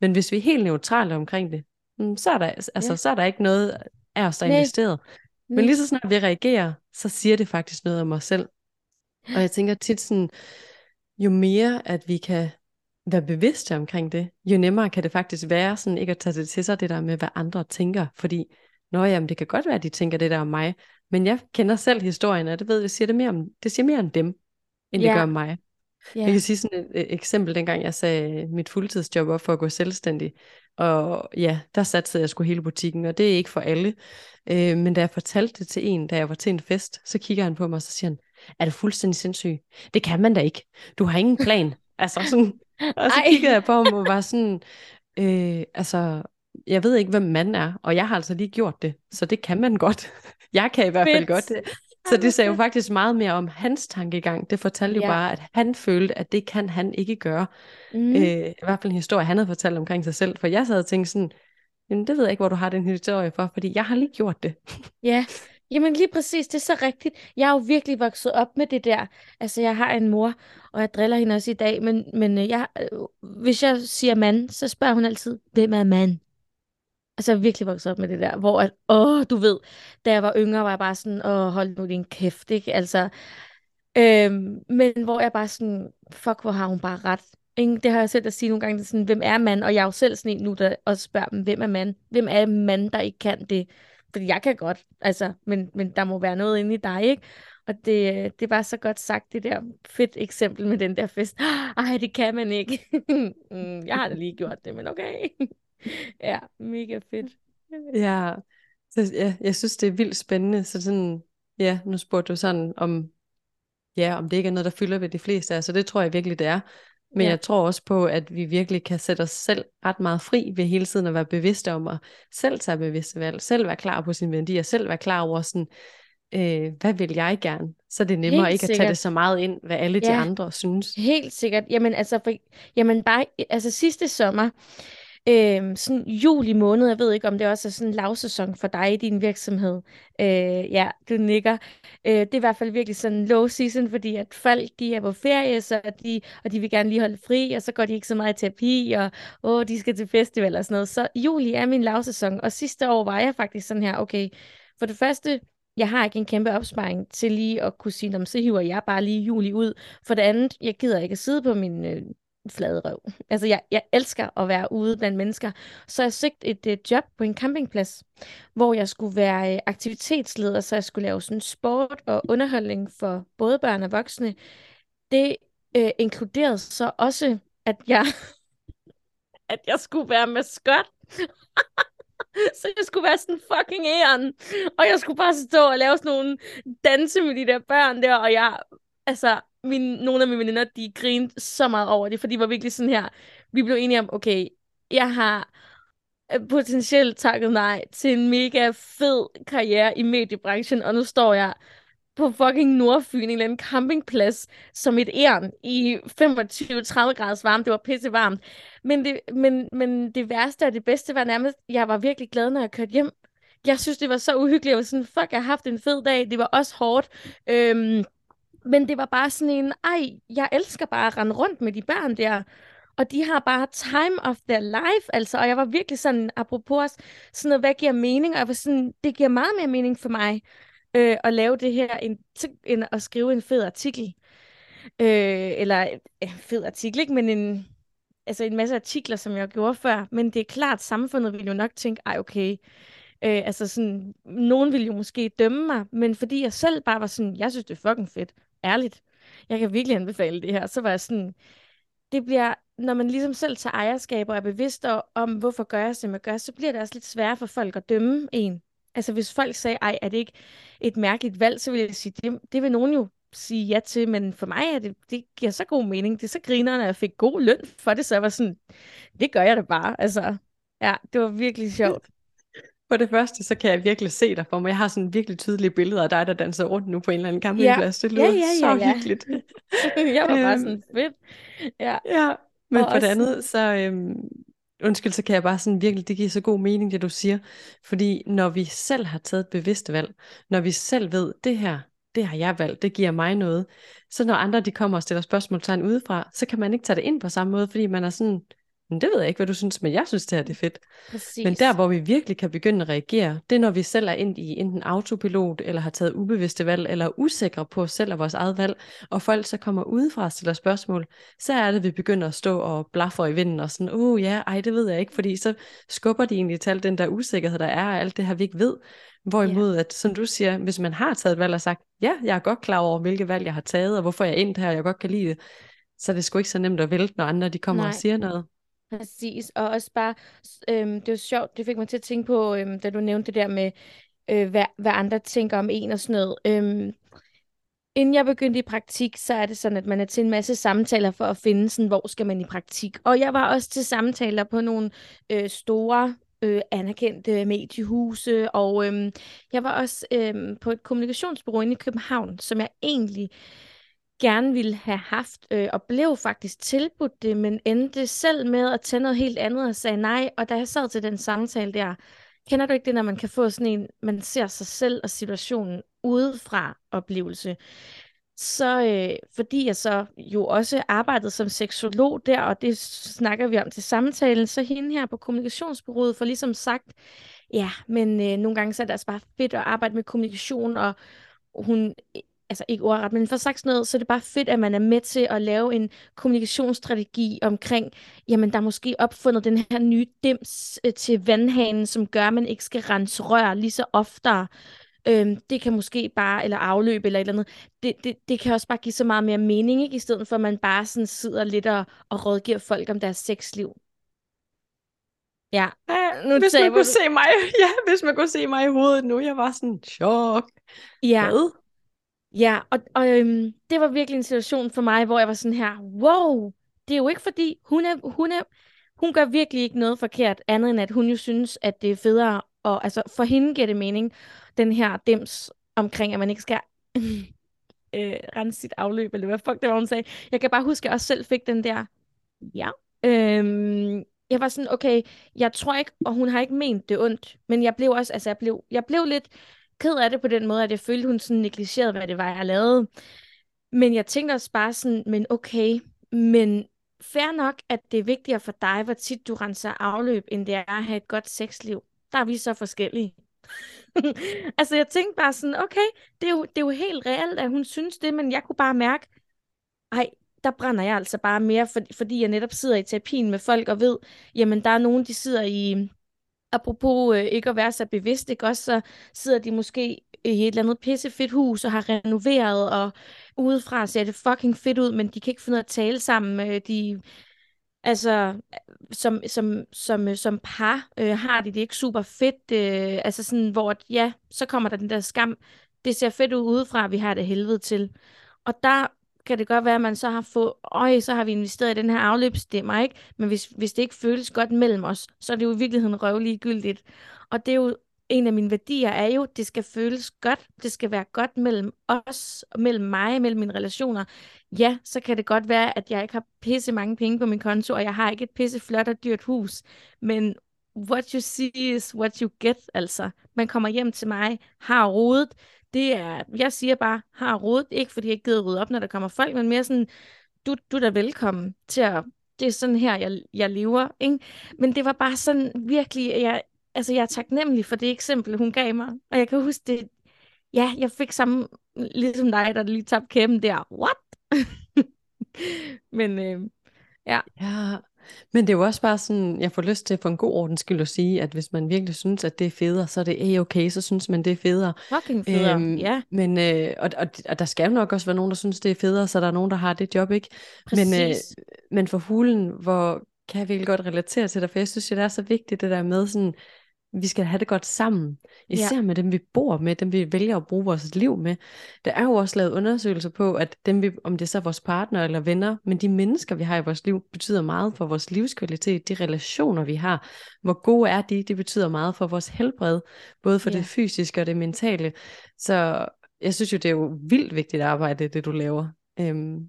Men hvis vi er helt neutrale omkring det, mm, så er der, altså, ja. så er der ikke noget af os, der er investeret. Men lige så snart vi reagerer, så siger det faktisk noget om os selv. Og jeg tænker tit sådan, jo mere at vi kan være bevidste omkring det, jo nemmere kan det faktisk være sådan ikke at tage det til sig, det der med, hvad andre tænker. Fordi, nå jamen, det kan godt være, at de tænker det der om mig, men jeg kender selv historien, og det ved jeg, siger det, mere om, det siger mere om dem, end ja. det gør om mig. Ja. Jeg kan sige sådan et, et eksempel, dengang jeg sagde mit fuldtidsjob op for at gå selvstændig. Og ja, der satte jeg sgu hele butikken, og det er ikke for alle. Øh, men da jeg fortalte det til en, da jeg var til en fest, så kigger han på mig, og så siger han, er du fuldstændig sindssyg? Det kan man da ikke. Du har ingen plan. altså sådan, og så kiggede jeg på ham og var sådan, øh, altså, jeg ved ikke, hvem man er, og jeg har altså lige gjort det, så det kan man godt. jeg kan i hvert fald godt. Så det sagde jo faktisk meget mere om hans tankegang. Det fortalte ja. jo bare, at han følte, at det kan han ikke gøre. Mm. Øh, I hvert fald en historie, han havde fortalt omkring sig selv. For jeg sad og tænkte sådan, Jamen, det ved jeg ikke, hvor du har den historie for, fordi jeg har lige gjort det. Ja, Jamen lige præcis, det er så rigtigt. Jeg er jo virkelig vokset op med det der. Altså, jeg har en mor, og jeg driller hende også i dag, men, men øh, jeg, øh, hvis jeg siger mand, så spørger hun altid, hvem er mand? Altså, jeg er virkelig vokset op med det der, hvor at, åh, du ved, da jeg var yngre, var jeg bare sådan, åh, hold nu din kæft, ikke? Altså, øhm, men hvor jeg bare sådan, fuck, hvor har hun bare ret. Ikke? Det har jeg selv at sige nogle gange, sådan, hvem er mand? Og jeg er jo selv sådan en nu, der også spørger dem, hvem er mand? Hvem er mand, der ikke kan det? Fordi jeg kan godt, altså, men, men der må være noget inde i dig, ikke? Og det, det var så godt sagt, det der fedt eksempel med den der fest. Ej, det kan man ikke. Mm, jeg har da lige gjort det, men okay. ja, mega fedt. Ja, så, ja, jeg synes, det er vildt spændende. Så sådan, ja, nu spurgte du sådan, om, ja, om det ikke er noget, der fylder ved de fleste af, så det tror jeg virkelig, det er. Men ja. jeg tror også på, at vi virkelig kan sætte os selv ret meget fri ved hele tiden at være bevidste om at selv tage bevidste valg, selv være klar på sine værdier, selv være klar over sådan, øh, hvad vil jeg gerne? Så det er nemmere Helt ikke sikkert. at tage det så meget ind, hvad alle ja. de andre synes. Helt sikkert. Jamen altså, for, jamen bare, altså sidste sommer, øh, sådan juli måned, jeg ved ikke, om det også er sådan en lavsæson for dig i din virksomhed. Øh, ja, du nikker. Øh, det er i hvert fald virkelig sådan low season, fordi at folk, de er på ferie, så de, og de vil gerne lige holde fri, og så går de ikke så meget i terapi, og åh, de skal til festival og sådan noget. Så juli er min lavsæson, og sidste år var jeg faktisk sådan her, okay, for det første, jeg har ikke en kæmpe opsparing til lige at kunne sige, så hiver jeg bare lige juli ud. For det andet, jeg gider ikke at sidde på min øh, flade røv. Altså, jeg, jeg elsker at være ude blandt mennesker. Så jeg søgte et et job på en campingplads, hvor jeg skulle være øh, aktivitetsleder, så jeg skulle lave sådan sport og underholdning for både børn og voksne. Det øh, inkluderede så også, at jeg, at jeg skulle være maskot. Så jeg skulle være sådan fucking æren. Og jeg skulle bare stå og lave sådan nogle danse med de der børn der. Og jeg, altså, min, nogle af mine veninder, de grinede så meget over det, for de var virkelig sådan her. Vi blev enige om, okay, jeg har øh, potentielt takket nej til en mega fed karriere i mediebranchen, og nu står jeg på fucking Nordfyn, en eller anden campingplads, som et æren i 25-30 graders varme. Det var pisse varmt. Men det, men, men det værste og det bedste var nærmest, jeg var virkelig glad, når jeg kørte hjem. Jeg synes, det var så uhyggeligt. Jeg var sådan, fuck, jeg har haft en fed dag. Det var også hårdt. Øhm, men det var bare sådan en, ej, jeg elsker bare at rende rundt med de børn der. Og de har bare time of their life, altså. Og jeg var virkelig sådan, apropos sådan noget, hvad giver mening? Og jeg var sådan, det giver meget mere mening for mig øh, at lave det her, end, end at skrive en fed artikel. Øh, eller en fed artikel, ikke? Men en, altså en masse artikler, som jeg gjorde før. Men det er klart, samfundet vil jo nok tænke, ej okay, øh, altså sådan, nogen ville jo måske dømme mig, men fordi jeg selv bare var sådan, jeg synes, det er fucking fedt, ærligt. Jeg kan virkelig anbefale det her. Så var jeg sådan, det bliver, når man ligesom selv tager ejerskab og er bevidst om, hvorfor gør jeg, som jeg gør, så bliver det også lidt sværere for folk at dømme en. Altså hvis folk sagde, ej, er det ikke et mærkeligt valg, så vil jeg sige, det, det vil nogen jo sige ja til, men for mig er det, det giver så god mening. Det er så grinerne, at jeg fik god løn for det, så jeg var sådan, det gør jeg da bare. Altså, ja, det var virkelig sjovt. For det første, så kan jeg virkelig se dig for mig. Jeg har sådan virkelig tydelige billeder af dig, der danser rundt nu på en eller anden campingplads. Ja. Det lyder ja, ja, ja, så ja. hyggeligt. jeg var bare sådan fedt. Ja, ja men og for også... det andet, så, øhm, undskyld, så kan jeg bare sådan virkelig, det giver så god mening, det du siger. Fordi når vi selv har taget et bevidst valg, når vi selv ved, det her, det har jeg valgt, det giver mig noget. Så når andre de kommer og stiller spørgsmålstegn udefra, så kan man ikke tage det ind på samme måde, fordi man er sådan, men det ved jeg ikke, hvad du synes, men jeg synes, det her det er fedt. Præcis. Men der, hvor vi virkelig kan begynde at reagere, det er, når vi selv er ind i enten autopilot, eller har taget ubevidste valg, eller er usikre på selv og vores eget valg, og folk så kommer udefra og stiller spørgsmål, så er det, vi begynder at stå og blaffe i vinden, og sådan, åh oh, ja, ej, det ved jeg ikke, fordi så skubber de egentlig til al den der usikkerhed, der er, og alt det her, vi ikke ved. Hvorimod, ja. at som du siger, hvis man har taget et valg og sagt, ja, jeg er godt klar over, hvilke valg jeg har taget, og hvorfor jeg er endt her, og jeg godt kan lide det, så er det sgu ikke så nemt at vælte, når andre de kommer Nej. og siger noget. Præcis, og også bare, øhm, det var sjovt, det fik mig til at tænke på, øhm, da du nævnte det der med, øh, hvad, hvad andre tænker om en og sådan noget. Øhm, inden jeg begyndte i praktik, så er det sådan, at man er til en masse samtaler for at finde, sådan, hvor skal man i praktik. Og jeg var også til samtaler på nogle øh, store øh, anerkendte mediehuse, og øh, jeg var også øh, på et kommunikationsbureau inde i København, som jeg egentlig gerne ville have haft, øh, og blev faktisk tilbudt det, men endte selv med at tage noget helt andet og sagde nej. Og da jeg sad til den samtale der, kender du ikke det, når man kan få sådan en, man ser sig selv og situationen udefra oplevelse? Så øh, fordi jeg så jo også arbejdede som seksolog der, og det snakker vi om til samtalen, så hende her på kommunikationsbureauet får ligesom sagt, ja, men øh, nogle gange så er det altså bare fedt at arbejde med kommunikation, og hun altså ikke ordret, men for sagt noget, så er det bare fedt, at man er med til at lave en kommunikationsstrategi omkring, jamen der er måske opfundet den her nye dims øh, til vandhanen, som gør, at man ikke skal rense rør lige så oftere. Øhm, det kan måske bare, eller afløb eller et eller andet, det, det, det kan også bare give så meget mere mening, ikke? i stedet for at man bare sådan sidder lidt og, og rådgiver folk om deres sexliv. Ja, nu hvis man kunne du... se mig, ja, hvis man kunne se mig i hovedet nu, jeg var sådan chok. Ja, Hvad? Ja, og, og øhm, det var virkelig en situation for mig, hvor jeg var sådan her, wow, det er jo ikke fordi, hun er, hun er, hun gør virkelig ikke noget forkert, andet end at hun jo synes, at det er federe, og altså for hende giver det mening, den her dems omkring, at man ikke skal øh, rense sit afløb, eller hvad fuck det var, hun sagde. Jeg kan bare huske, at jeg også selv fik den der, ja, øhm, jeg var sådan, okay, jeg tror ikke, og hun har ikke ment det ondt, men jeg blev også, altså jeg blev, jeg blev lidt ked af det på den måde, at jeg følte, hun sådan negligerede, hvad det var, jeg lavede. Men jeg tænkte også bare sådan, men okay, men fair nok, at det er vigtigere for dig, hvor tit du renser afløb, end det er at have et godt sexliv. Der er vi så forskellige. altså jeg tænkte bare sådan, okay, det er, jo, det er jo helt reelt, at hun synes det, men jeg kunne bare mærke, ej, der brænder jeg altså bare mere, for, fordi jeg netop sidder i terapien med folk og ved, jamen der er nogen, de sidder i, apropos øh, ikke at være så bevidst, ikke også, så sidder de måske i et eller andet pissefedt hus og har renoveret, og udefra ser det fucking fedt ud, men de kan ikke finde ud af at tale sammen. Øh, de, altså, øh, som, som, som, øh, som par øh, har de det ikke super fedt. Øh, altså sådan, hvor ja, så kommer der den der skam. Det ser fedt ud udefra, vi har det helvede til. Og der kan det godt være, at man så har fået, øj, så har vi investeret i den her afløbsstemmer, ikke? Men hvis, hvis det ikke føles godt mellem os, så er det jo i virkeligheden røvlig gyldigt. Og det er jo en af mine værdier er jo, det skal føles godt. Det skal være godt mellem os, mellem mig, mellem mine relationer. Ja, så kan det godt være, at jeg ikke har pisse mange penge på min konto, og jeg har ikke et pisse flot og dyrt hus. Men what you see is what you get, altså. Man kommer hjem til mig, har rodet. Det er, jeg siger bare, har rodet. Ikke fordi jeg ikke gider rydde op, når der kommer folk, men mere sådan, du, du er da velkommen til at det er sådan her, jeg, jeg lever. Ikke? Men det var bare sådan virkelig, jeg, altså jeg er taknemmelig for det eksempel, hun gav mig. Og jeg kan huske det, ja, jeg fik samme, ligesom dig, der lige tabte kæben der. What? Men øh, ja. Ja, men det er jo også bare sådan, jeg får lyst til for en god ordens skyld at sige, at hvis man virkelig synes, at det er federe, så er det okay, så synes man, det er federe. Fucking federe, øhm, ja. Men, øh, og, og, og der skal jo nok også være nogen, der synes, det er federe, så der er nogen, der har det job, ikke? Præcis. Men, øh, men for hulen, hvor kan jeg virkelig godt relatere til dig, for jeg synes, det er så vigtigt, det der med sådan, vi skal have det godt sammen. Især ja. med dem, vi bor med, dem vi vælger at bruge vores liv med. Der er jo også lavet undersøgelser på, at dem vi, om det er så vores partner eller venner, men de mennesker, vi har i vores liv, betyder meget for vores livskvalitet. De relationer, vi har, hvor gode er de, det betyder meget for vores helbred, både for ja. det fysiske og det mentale. Så jeg synes jo, det er jo vildt vigtigt arbejde, det du laver. Øhm,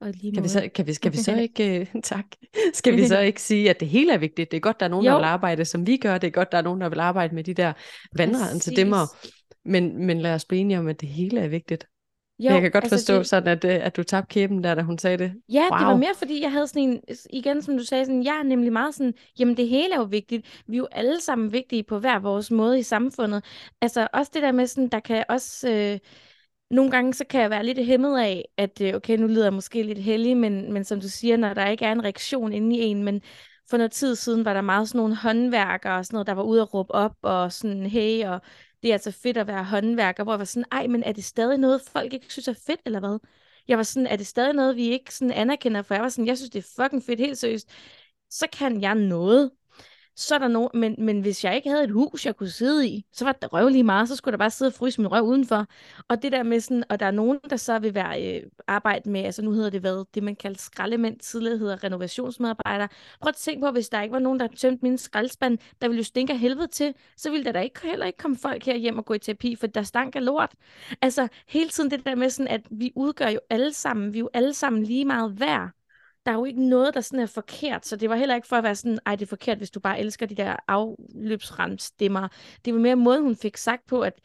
og lige kan, vi så, kan, vi, skal vi så ikke, uh, tak, skal vi så ikke sige, at det hele er vigtigt? Det er godt, der er nogen, jo. der vil arbejde, som vi gør. Det er godt, der er nogen, der vil arbejde med de der vandrense demmer. Men, men lad os blive enige om, at det hele er vigtigt. Jo, jeg kan godt altså forstå det... sådan, at, øh, at du tabte kæben der, da hun sagde det. Ja, wow. det var mere fordi, jeg havde sådan en, igen som du sagde, sådan, jeg er nemlig meget sådan, jamen det hele er jo vigtigt. Vi er jo alle sammen vigtige på hver vores måde i samfundet. Altså også det der med sådan, der kan også... Øh, nogle gange så kan jeg være lidt hæmmet af, at øh, okay, nu lyder jeg måske lidt heldig, men, men som du siger, når der ikke er en reaktion inde i en, men for noget tid siden var der meget sådan nogle håndværkere og sådan noget, der var ude at råbe op og sådan, hey, og det er altså fedt at være håndværker, hvor jeg var sådan, ej, men er det stadig noget, folk ikke synes er fedt, eller hvad? Jeg var sådan, er det stadig noget, vi ikke sådan anerkender? For jeg var sådan, jeg synes, det er fucking fedt, helt seriøst. Så kan jeg noget så er der nogen, men, men hvis jeg ikke havde et hus, jeg kunne sidde i, så var det røv lige meget, så skulle der bare sidde og fryse min røv udenfor. Og det der med sådan, og der er nogen, der så vil være øh, arbejde med, altså nu hedder det hvad, det man kalder skraldemænd, tidligere hedder renovationsmedarbejdere. Prøv at tænke på, hvis der ikke var nogen, der tømte min skraldespand, der ville jo stinke af helvede til, så ville der da ikke, heller ikke komme folk her hjem og gå i terapi, for der stank af lort. Altså hele tiden det der med sådan, at vi udgør jo alle sammen, vi er jo alle sammen lige meget værd der er jo ikke noget, der sådan er forkert, så det var heller ikke for at være sådan, ej, det er forkert, hvis du bare elsker de der afløbsrenstemmer. Det var mere måden, hun fik sagt på, at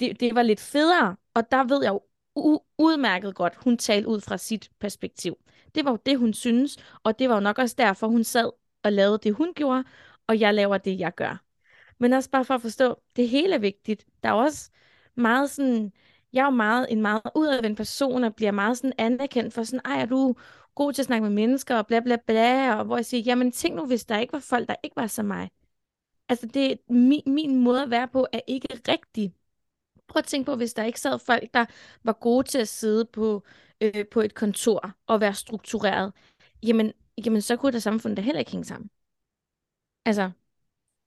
det, det var lidt federe, og der ved jeg jo udmærket godt, hun talte ud fra sit perspektiv. Det var jo det, hun synes, og det var jo nok også derfor, hun sad og lavede det, hun gjorde, og jeg laver det, jeg gør. Men også bare for at forstå, det hele er vigtigt. Der er også meget sådan, jeg er jo meget, en meget udadvendt person, og bliver meget sådan anerkendt for sådan, ej, er du god til at snakke med mennesker, og bla bla bla, og hvor jeg siger, jamen tænk nu, hvis der ikke var folk, der ikke var som mig. Altså, det, min, min måde at være på er ikke rigtig. Prøv at tænke på, hvis der ikke sad folk, der var gode til at sidde på, øh, på et kontor og være struktureret, jamen, jamen så kunne det samfund da heller ikke hænge sammen. Altså,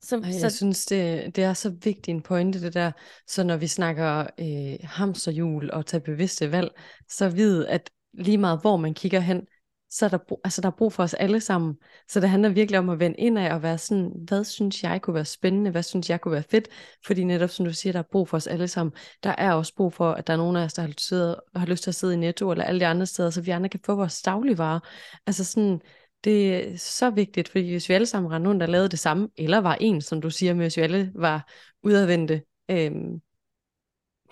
så, Ej, jeg så... synes, det, det er så vigtig en pointe, det der. Så når vi snakker øh, hamsterhjul og tage bevidste valg, så vid, at lige meget hvor man kigger hen, så er der, brug, altså der er brug for os alle sammen. Så det handler virkelig om at vende ind af og være sådan, hvad synes jeg kunne være spændende, hvad synes jeg kunne være fedt, fordi netop som du siger, der er brug for os alle sammen. Der er også brug for, at der er nogen af os, der har lyst, har lyst til at sidde i Netto eller alle de andre steder, så vi andre kan få vores dagligvarer. Altså sådan, det er så vigtigt, fordi hvis vi alle sammen rendte rundt og lavede det samme, eller var en, som du siger, med hvis vi alle var udadvendte, øhm,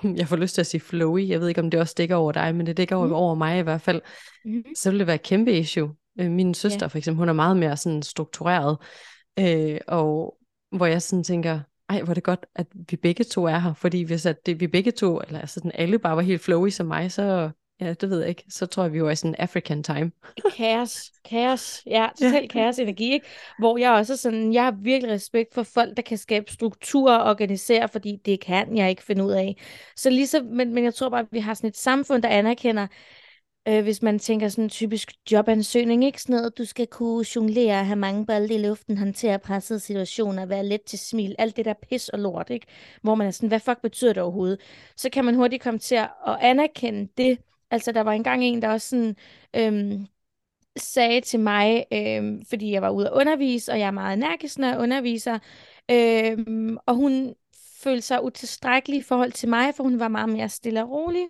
jeg får lyst til at sige flowy, jeg ved ikke, om det også dækker over dig, men det dækker mm. over mig i hvert fald, mm. så vil det være et kæmpe issue. Øh, min søster yeah. for eksempel, hun er meget mere sådan struktureret, øh, og hvor jeg sådan tænker, ej, hvor er det godt, at vi begge to er her, fordi hvis at det, vi begge to, eller altså sådan alle bare var helt flowy som mig, så, ja, det ved jeg ikke, så tror jeg, vi var i sådan African time. kaos, kaos, ja, totalt ja. kaos energi, ikke? Hvor jeg også sådan, jeg har virkelig respekt for folk, der kan skabe struktur og organisere, fordi det kan jeg ikke finde ud af. Så ligesom, men, men jeg tror bare, at vi har sådan et samfund, der anerkender, øh, hvis man tænker sådan en typisk jobansøgning, ikke sådan noget, du skal kunne jonglere, have mange bolde i luften, håndtere pressede situationer, være let til smil, alt det der pis og lort, ikke? Hvor man er sådan, hvad fuck betyder det overhovedet? Så kan man hurtigt komme til at anerkende det. Altså, der var engang en, der også sådan, øhm, sagde til mig, øhm, fordi jeg var ude at undervise, og jeg er meget energisk, når jeg underviser, øhm, og hun følte sig utilstrækkelig i forhold til mig, for hun var meget mere stille og rolig.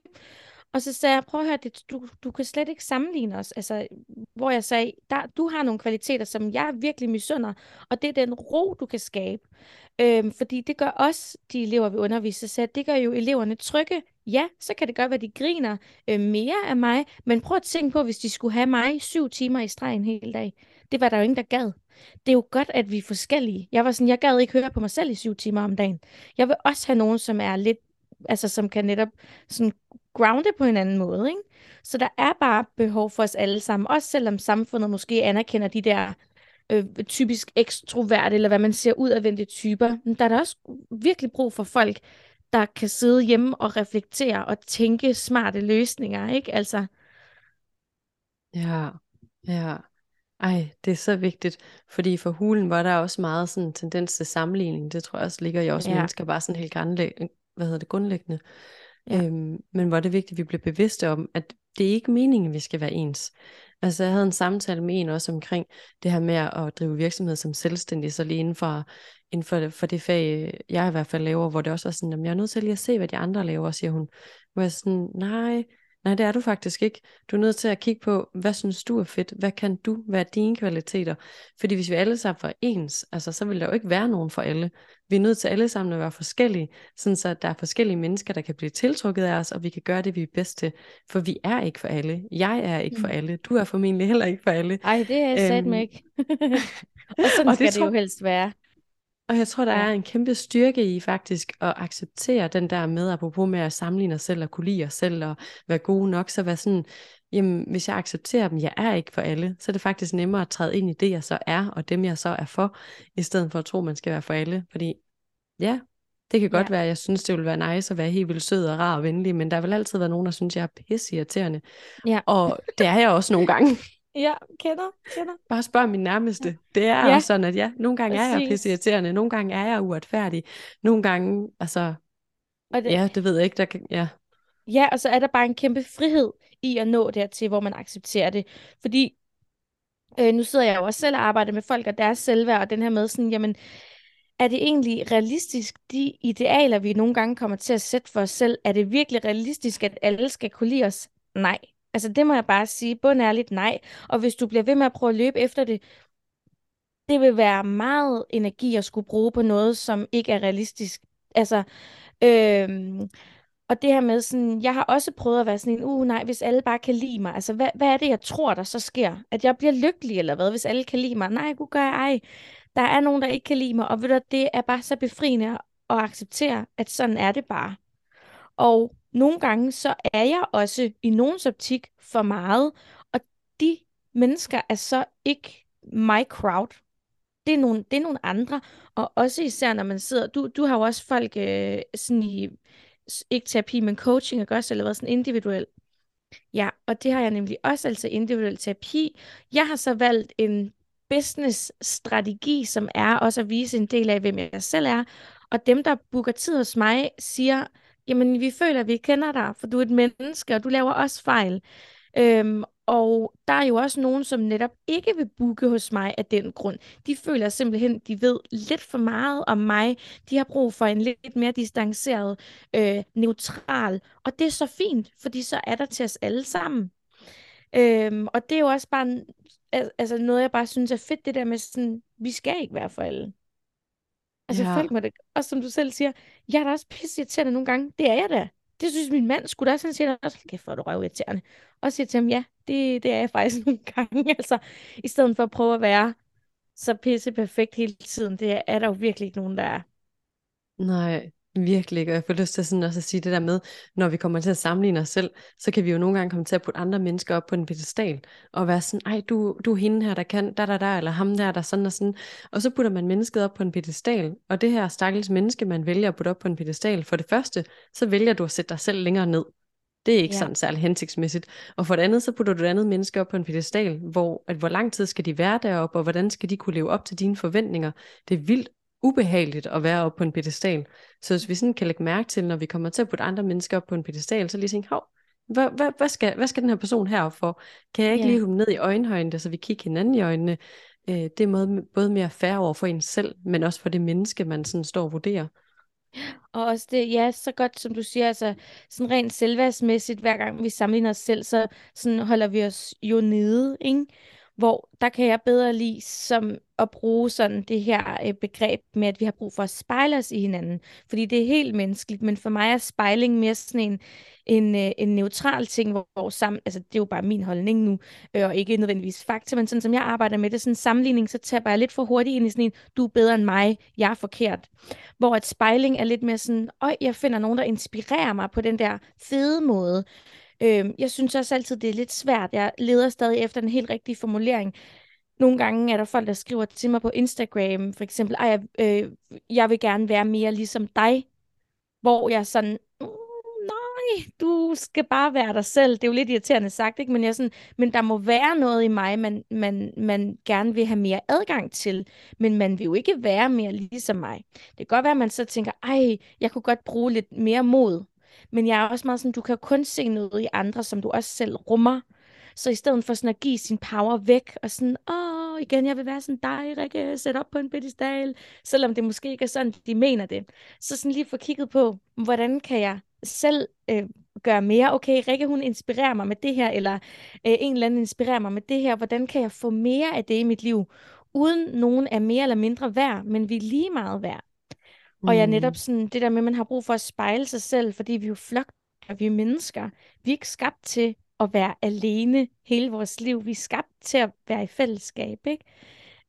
Og så sagde jeg, prøv at høre, det, du, du kan slet ikke sammenligne os. Altså, hvor jeg sagde, der, du har nogle kvaliteter, som jeg virkelig misunder, og det er den ro, du kan skabe. Øhm, fordi det gør også de elever, vi underviser, så det gør jo eleverne trygge. Ja, så kan det godt være, at de griner øh, mere af mig, men prøv at tænke på, hvis de skulle have mig syv timer i streg en hel dag. Det var der jo ingen, der gad. Det er jo godt, at vi er forskellige. Jeg var sådan, jeg gad ikke høre på mig selv i syv timer om dagen. Jeg vil også have nogen, som er lidt altså som kan netop sådan grounde på en anden måde. Ikke? Så der er bare behov for os alle sammen, også selvom samfundet måske anerkender de der øh, typisk ekstroverte, eller hvad man ser ud af typer. Men der er der også virkelig brug for folk, der kan sidde hjemme og reflektere og tænke smarte løsninger, ikke? Altså. Ja, ja. Ej, det er så vigtigt, fordi for hulen var der også meget sådan en tendens til sammenligning. Det tror jeg også ligger i os ja. mennesker bare sådan helt hvad hedder det, grundlæggende. Ja. Øhm, men hvor er det vigtigt, at vi bliver bevidste om, at det er ikke meningen, at vi skal være ens. Altså jeg havde en samtale med en også omkring det her med at drive virksomhed som selvstændig, så lige inden for, inden for, for det fag, jeg i hvert fald laver, hvor det også var sådan, at jeg er nødt til lige at se, hvad de andre laver, siger hun. Hvor jeg sådan, nej, Nej, det er du faktisk ikke. Du er nødt til at kigge på, hvad synes du er fedt? Hvad kan du? Hvad er dine kvaliteter? Fordi hvis vi alle sammen var ens, altså, så vil der jo ikke være nogen for alle. Vi er nødt til alle sammen at være forskellige, sådan så der er forskellige mennesker, der kan blive tiltrukket af os, og vi kan gøre det, vi er bedst til. For vi er ikke for alle. Jeg er ikke for mm. alle. Du er formentlig heller ikke for alle. Nej, det er jeg sat mig øhm. ikke. og sådan og skal det, det jo helst være. Og jeg tror, der ja. er en kæmpe styrke i faktisk at acceptere den der med, apropos med at sammenligne os selv og kunne lide os selv og være gode nok, så være sådan, jamen hvis jeg accepterer dem, jeg er ikke for alle, så er det faktisk nemmere at træde ind i det, jeg så er, og dem jeg så er for, i stedet for at tro, man skal være for alle. Fordi ja, det kan godt ja. være, at jeg synes, det vil være nice at være helt vildt sød og rar og venlig, men der vil altid være nogen, der synes, jeg er pisse irriterende. Ja. Og det er jeg også nogle gange. Ja, kender, kender. Bare spørg min nærmeste. Det er ja. også sådan, at ja, nogle gange Præcis. er jeg pisseirriterende, nogle gange er jeg uretfærdig, nogle gange, altså, og det, ja, det ved jeg ikke, der kan, ja. Ja, og så er der bare en kæmpe frihed i at nå dertil, hvor man accepterer det. Fordi øh, nu sidder jeg jo også selv og arbejder med folk og deres selvværd, og den her med sådan, jamen, er det egentlig realistisk, de idealer, vi nogle gange kommer til at sætte for os selv, er det virkelig realistisk, at alle skal kunne lide os? Nej. Altså det må jeg bare sige, bundærligt nej. Og hvis du bliver ved med at prøve at løbe efter det, det vil være meget energi at skulle bruge på noget, som ikke er realistisk. Altså, øhm, og det her med sådan, jeg har også prøvet at være sådan en, uh nej, hvis alle bare kan lide mig, altså hvad, hvad er det, jeg tror, der så sker? At jeg bliver lykkelig, eller hvad, hvis alle kan lide mig? Nej, gud gør jeg ej. Der er nogen, der ikke kan lide mig, og ved du, det er bare så befriende at acceptere, at sådan er det bare. Og nogle gange så er jeg også i nogens optik for meget, og de mennesker er så ikke my crowd. Det er nogle, det er nogle andre, og også især når man sidder, du, du har jo også folk øh, sådan i, ikke terapi, men coaching, og også, eller hvad, sådan individuel. Ja, og det har jeg nemlig også, altså individuel terapi. Jeg har så valgt en business-strategi, som er også at vise en del af, hvem jeg selv er. Og dem, der booker tid hos mig, siger, jamen vi føler, at vi kender dig, for du er et menneske, og du laver også fejl. Øhm, og der er jo også nogen, som netop ikke vil booke hos mig af den grund. De føler simpelthen, de ved lidt for meget om mig. De har brug for en lidt mere distanceret, øh, neutral. Og det er så fint, fordi så er der til os alle sammen. Øhm, og det er jo også bare altså noget, jeg bare synes er fedt, det der med sådan, vi skal ikke være for alle. Altså ja. folk må det, også som du selv siger, jeg er da også pisse irriterende nogle gange. Det er jeg da. Det synes min mand skulle da også. Han siger også, kæft, hvor er du røvirriterende. Og siger til ham, ja, det, det er jeg faktisk nogle gange. Altså, i stedet for at prøve at være så pisse perfekt hele tiden, det er der jo virkelig ikke nogen, der er. Nej, Virkelig ikke, og jeg får lyst til sådan også at sige det der med, når vi kommer til at sammenligne os selv, så kan vi jo nogle gange komme til at putte andre mennesker op på en pedestal, og være sådan, ej, du, du er hende her, der kan, der, der, der, eller ham der, der sådan og sådan, og så putter man mennesket op på en pedestal, og det her stakkels menneske, man vælger at putte op på en pedestal, for det første, så vælger du at sætte dig selv længere ned. Det er ikke ja. sådan særlig hensigtsmæssigt. Og for det andet, så putter du et andet menneske op på en pedestal, hvor, at hvor lang tid skal de være deroppe, og hvordan skal de kunne leve op til dine forventninger. Det er vildt ubehageligt at være oppe på en pedestal. Så hvis vi sådan kan lægge mærke til, når vi kommer til at putte andre mennesker op på en pedestal, så lige tænke, hov, hvad, hvad, hvad, skal, hvad skal den her person herop for? Kan jeg ikke yeah. lige humme ned i øjenhøjde, så vi kigger hinanden i øjnene? Øh, det er måde, både mere færre over for en selv, men også for det menneske, man sådan står og vurderer. Og også det, ja, så godt som du siger, altså sådan rent selvværdsmæssigt, hver gang vi sammenligner os selv, så sådan holder vi os jo nede, ikke? Hvor der kan jeg bedre lide som at bruge sådan det her øh, begreb med, at vi har brug for at spejle os i hinanden. Fordi det er helt menneskeligt, men for mig er spejling mere sådan en, en, øh, en neutral ting, hvor, hvor sammen, altså det er jo bare min holdning nu, øh, og ikke nødvendigvis fakta, men sådan som jeg arbejder med det, sådan en sammenligning, så taber jeg lidt for hurtigt ind i sådan en, du er bedre end mig, jeg er forkert. Hvor at spejling er lidt mere sådan, øj, jeg finder nogen, der inspirerer mig på den der fede måde. Øh, jeg synes også altid, det er lidt svært. Jeg leder stadig efter den helt rigtige formulering. Nogle gange er der folk, der skriver til mig på Instagram, for eksempel, Ej, øh, jeg vil gerne være mere ligesom dig. Hvor jeg sådan, mm, nej, du skal bare være dig selv. Det er jo lidt irriterende sagt, ikke? Men, jeg sådan, men der må være noget i mig, man, man, man gerne vil have mere adgang til. Men man vil jo ikke være mere ligesom mig. Det kan godt være, at man så tænker, ej, jeg kunne godt bruge lidt mere mod. Men jeg er også meget sådan, du kan kun se noget i andre, som du også selv rummer. Så i stedet for sådan at give sin power væk, og sådan, åh, igen, jeg vil være sådan dig, Rikke, sæt op på en pedestal, selvom det måske ikke er sådan, de mener det. Så sådan lige få kigget på, hvordan kan jeg selv øh, gøre mere? Okay, Rikke, hun inspirerer mig med det her, eller øh, en eller anden inspirerer mig med det her. Hvordan kan jeg få mere af det i mit liv, uden nogen er mere eller mindre værd, men vi er lige meget værd? Mm. Og jeg netop mm. sådan, det der med, at man har brug for at spejle sig selv, fordi vi er jo flok, vi er mennesker. Vi er ikke skabt til at være alene hele vores liv. Vi er skabt til at være i fællesskab, ikke?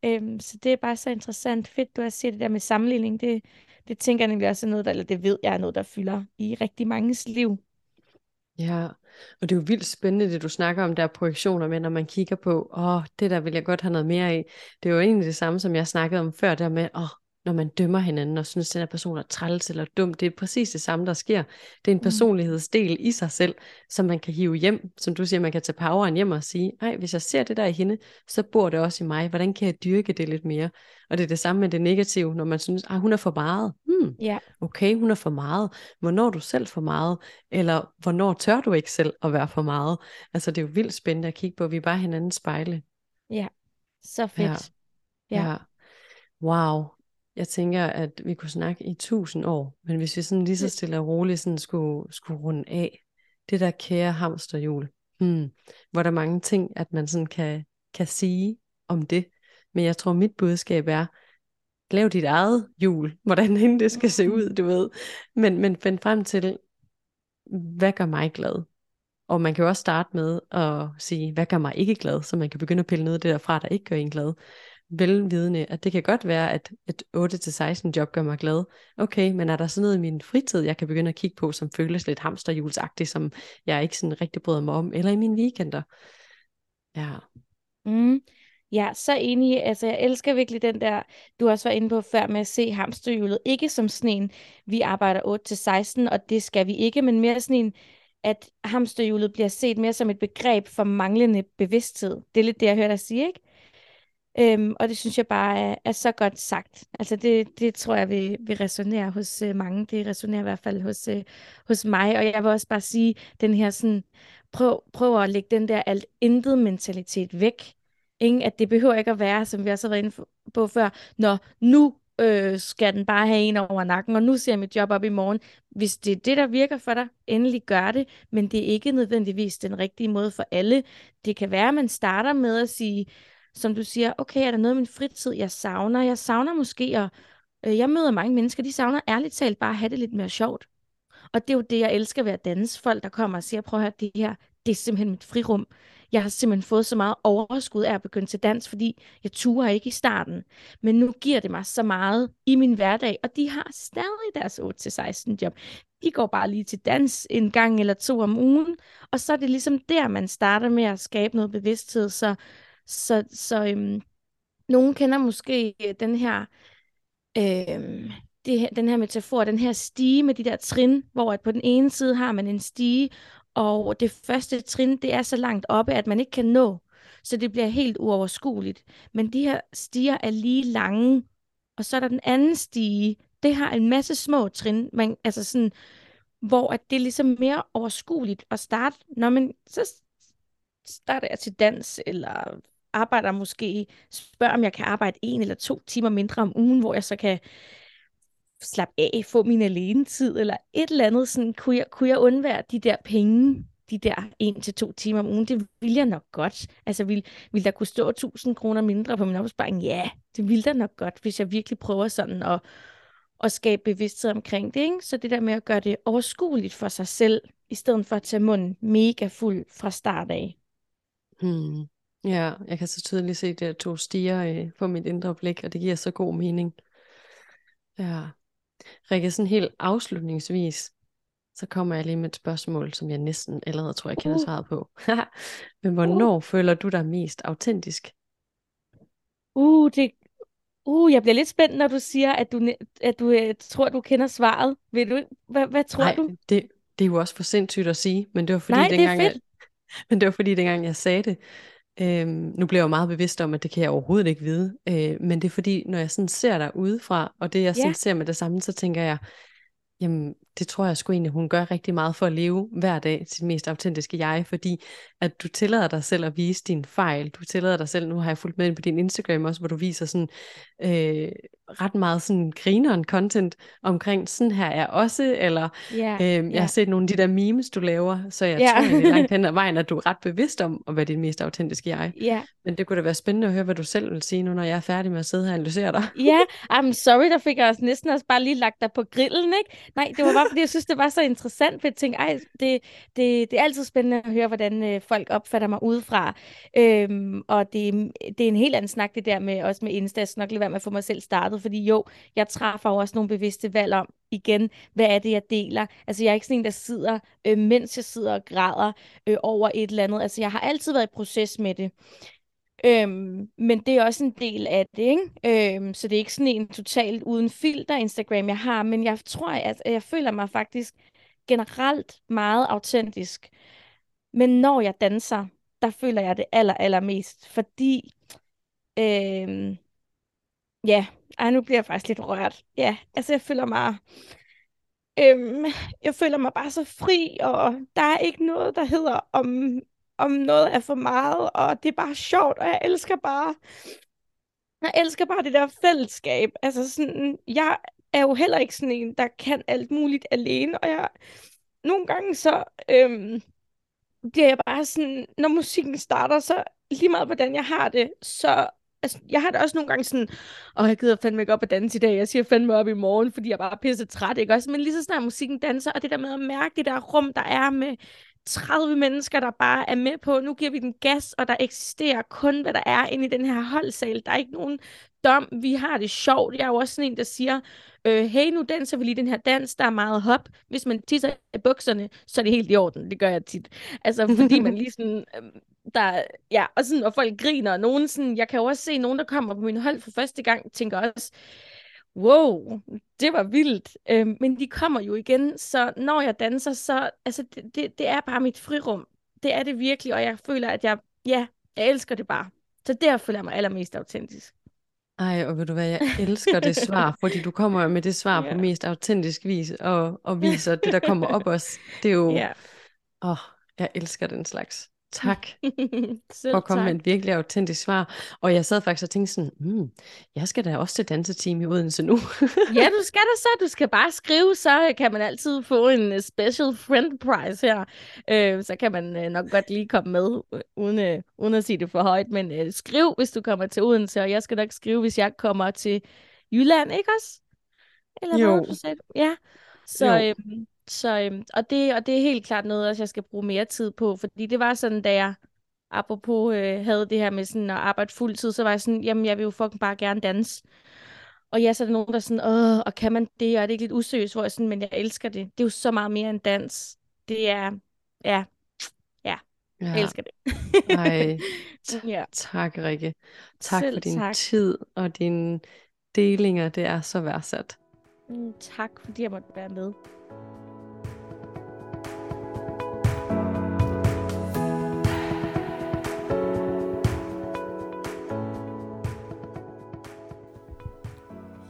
Øhm, så det er bare så interessant. Fedt, du har set det der med sammenligning. Det, det tænker jeg nemlig også er noget, der, eller det ved jeg er noget, der fylder i rigtig manges liv. Ja, og det er jo vildt spændende, det du snakker om, der projektioner med, når man kigger på, åh, det der vil jeg godt have noget mere af. Det er jo egentlig det samme, som jeg snakkede om før, der med, åh, når man dømmer hinanden og synes, at den her person er træls eller dum. Det er præcis det samme, der sker. Det er en mm. personlighedsdel i sig selv, som man kan hive hjem. Som du siger, man kan tage poweren hjem og sige, nej, hvis jeg ser det der i hende, så bor det også i mig. Hvordan kan jeg dyrke det lidt mere? Og det er det samme med det negative, når man synes, at hun er for meget. Hmm, yeah. Okay, hun er for meget. Hvornår er du selv for meget? Eller hvornår tør du ikke selv at være for meget? Altså det er jo vildt spændende at kigge på. Vi er bare hinandens spejle. Ja, så fedt. Ja. ja. ja. Wow, jeg tænker, at vi kunne snakke i tusind år, men hvis vi sådan lige så stille og roligt sådan skulle, skulle runde af, det der kære hamsterhjul, hmm, hvor der er mange ting, at man sådan kan, kan sige om det. Men jeg tror, mit budskab er, lav dit eget jul, hvordan end det skal se ud, du ved. Men, men find frem til, hvad gør mig glad? Og man kan jo også starte med at sige, hvad gør mig ikke glad, så man kan begynde at pille noget af det der fra, der ikke gør en glad velvidende, at det kan godt være, at et 8-16 job gør mig glad. Okay, men er der sådan noget i min fritid, jeg kan begynde at kigge på, som føles lidt hamsterhjulsagtigt, som jeg ikke sådan rigtig bryder mig om, eller i mine weekender? Ja. Mm. Ja, så enig. Altså, jeg elsker virkelig den der, du også var inde på før med at se hamsterhjulet. Ikke som sådan en, vi arbejder 8-16, og det skal vi ikke, men mere sådan en, at hamsterhjulet bliver set mere som et begreb for manglende bevidsthed. Det er lidt det, jeg hører dig sige, ikke? Øhm, og det synes jeg bare er, er så godt sagt. Altså det, det tror jeg vil, vil resonere hos øh, mange. Det resonerer i hvert fald hos, øh, hos mig. Og jeg vil også bare sige, den her sådan, prøv, prøv at lægge den der alt intet mentalitet væk. Ingen, at det behøver ikke at være, som vi også har været inde på før, når nu øh, skal den bare have en over nakken, og nu ser jeg mit job op i morgen. Hvis det er det, der virker for dig, endelig gør det, men det er ikke nødvendigvis den rigtige måde for alle. Det kan være, at man starter med at sige, som du siger, okay, er der noget af min fritid, jeg savner? Jeg savner måske at, øh, jeg møder mange mennesker, de savner ærligt talt bare at have det lidt mere sjovt. Og det er jo det, jeg elsker ved at danse. Folk, der kommer og siger, prøv at høre, det her, det er simpelthen mit frirum. Jeg har simpelthen fået så meget overskud af at begynde til dans, fordi jeg turer ikke i starten. Men nu giver det mig så meget i min hverdag, og de har stadig deres 8-16 job. De går bare lige til dans en gang eller to om ugen, og så er det ligesom der, man starter med at skabe noget bevidsthed. Så, så, så øhm, nogen kender måske øh, den her øhm, det, den her metafor, den her stige med de der trin, hvor at på den ene side har man en stige, og det første trin, det er så langt oppe, at man ikke kan nå. Så det bliver helt uoverskueligt. Men de her stiger er lige lange, og så er der den anden stige. Det har en masse små trin, man, altså sådan, hvor at det er ligesom mere overskueligt at starte, når man så starter jeg til dans, eller arbejder måske, spørger om jeg kan arbejde en eller to timer mindre om ugen, hvor jeg så kan slappe af, få min alene tid, eller et eller andet, sådan, kunne jeg, kunne jeg undvære de der penge, de der en til to timer om ugen, det ville jeg nok godt. Altså, vil, vil der kunne stå 1000 kroner mindre på min opsparing? Ja, det ville der nok godt, hvis jeg virkelig prøver sådan at, at skabe bevidsthed omkring det. Ikke? Så det der med at gøre det overskueligt for sig selv, i stedet for at tage munden mega fuld fra start af. Hmm. Ja, jeg kan så tydeligt se, det to stiger øh, på mit indre blik, og det giver så god mening. Ja. Rikke, sådan helt afslutningsvis, så kommer jeg lige med et spørgsmål, som jeg næsten allerede tror, jeg kender uh. svaret på. Men hvornår uh. føler du dig mest autentisk? Uh, det, uh, jeg bliver lidt spændt, når du siger, at du, at du uh, tror, du kender svaret. Vil du, hvad, hvad tror Nej, du? Det, det er jo også for sindssygt at sige, men det var fordi, Nej, dengang, det er fedt. Jeg, men det var fordi, dengang jeg sagde det, Øhm, nu bliver jeg jo meget bevidst om, at det kan jeg overhovedet ikke vide, øh, men det er fordi, når jeg sådan ser dig udefra, og det jeg sådan ja. ser med det samme, så tænker jeg, jamen det tror jeg sgu egentlig, hun gør rigtig meget for at leve hver dag sit mest autentiske jeg, fordi at du tillader dig selv at vise din fejl, du tillader dig selv, nu har jeg fulgt med på din Instagram også, hvor du viser sådan øh, ret meget sådan grineren content omkring, sådan her er også, eller yeah, øh, jeg yeah. har set nogle af de der memes, du laver, så jeg yeah. tror er langt hen ad vejen, at du er ret bevidst om at være din mest autentiske jeg. Yeah. Men det kunne da være spændende at høre, hvad du selv vil sige nu, når jeg er færdig med at sidde her og analysere dig. Ja, yeah, I'm sorry, der fik jeg også næsten også bare lige lagt dig på grillen, ikke? Nej, det var bare fordi, jeg synes, det var så interessant, for jeg tænkte, ej, det, det, det er altid spændende at høre, hvordan øh, folk opfatter mig udefra. Øhm, og det, det er en helt anden snak, det der med, også med Insta. Jeg skal nok lige være med at få mig selv startet, fordi jo, jeg træffer jo også nogle bevidste valg om, igen, hvad er det, jeg deler? Altså, jeg er ikke sådan en, der sidder, øh, mens jeg sidder og græder øh, over et eller andet. Altså, jeg har altid været i proces med det. Øhm, men det er også en del af det, ikke? Øhm, så det er ikke sådan en totalt uden filter Instagram, jeg har, men jeg tror, at jeg føler mig faktisk generelt meget autentisk. Men når jeg danser, der føler jeg det aller, allermest, fordi, øhm, ja, ej, nu bliver jeg faktisk lidt rørt. Ja, altså jeg føler mig, øhm, jeg føler mig bare så fri, og der er ikke noget, der hedder om om noget er for meget, og det er bare sjovt, og jeg elsker bare, jeg elsker bare det der fællesskab. Altså sådan, jeg er jo heller ikke sådan en, der kan alt muligt alene, og jeg, nogle gange så øhm, bliver jeg bare sådan, når musikken starter, så lige meget hvordan jeg har det, så altså, jeg har det også nogle gange sådan, og jeg gider fandme ikke op at danse i dag, jeg siger fandme op i morgen, fordi jeg bare er pisse træt, ikke også? Men lige så snart musikken danser, og det der med at mærke det der rum, der er med 30 mennesker, der bare er med på, nu giver vi den gas, og der eksisterer kun, hvad der er inde i den her holdsal. Der er ikke nogen dom, vi har det sjovt. Jeg er jo også sådan en, der siger, øh, hey, nu danser vi lige den her dans, der er meget hop. Hvis man tisser i bukserne, så er det helt i orden. Det gør jeg tit. Altså, fordi man lige sådan, øh, der, ja, og sådan, og folk griner, og nogen sådan, jeg kan jo også se nogen, der kommer på min hold for første gang, tænker også, wow, det var vildt. Øh, men de kommer jo igen, så når jeg danser, så altså, det, det, det er bare mit frirum. Det er det virkelig, og jeg føler, at jeg, ja, jeg elsker det bare. Så der føler jeg mig allermest autentisk. Ej, og ved du hvad, jeg elsker det svar, fordi du kommer med det svar ja. på mest autentisk vis, og, og viser det, der kommer op os. Det er jo, åh, yeah. oh, jeg elsker den slags. Tak for at komme tak. med et virkelig autentisk svar. Og jeg sad faktisk og tænkte sådan, mm, jeg skal da også til danseteam i Odense nu. ja, du skal da så. Du skal bare skrive, så kan man altid få en øh, special friend prize her. Øh, så kan man øh, nok godt lige komme med, øh, uden, øh, uden at sige det for højt. Men øh, skriv, hvis du kommer til Odense, og jeg skal nok skrive, hvis jeg kommer til Jylland, ikke også? Eller jo. Hvad, du sagde? Ja. Så, øh, så, øhm, og, det, og det er helt klart noget, også jeg skal bruge mere tid på, fordi det var sådan, da jeg apropos øh, havde det her med sådan at arbejde fuldtid, så var jeg sådan, jamen jeg vil jo fucking bare gerne danse. Og ja, så er der nogen, der er sådan, åh, og kan man det, og er det ikke lidt useriøst, hvor jeg sådan, men jeg elsker det. Det er jo så meget mere end dans. Det er, ja, ja, ja. jeg elsker det. Ej, ja. tak Rikke. Tak Selv for din tak. tid og dine delinger, det er så værdsat. Mm, tak, fordi jeg måtte være med.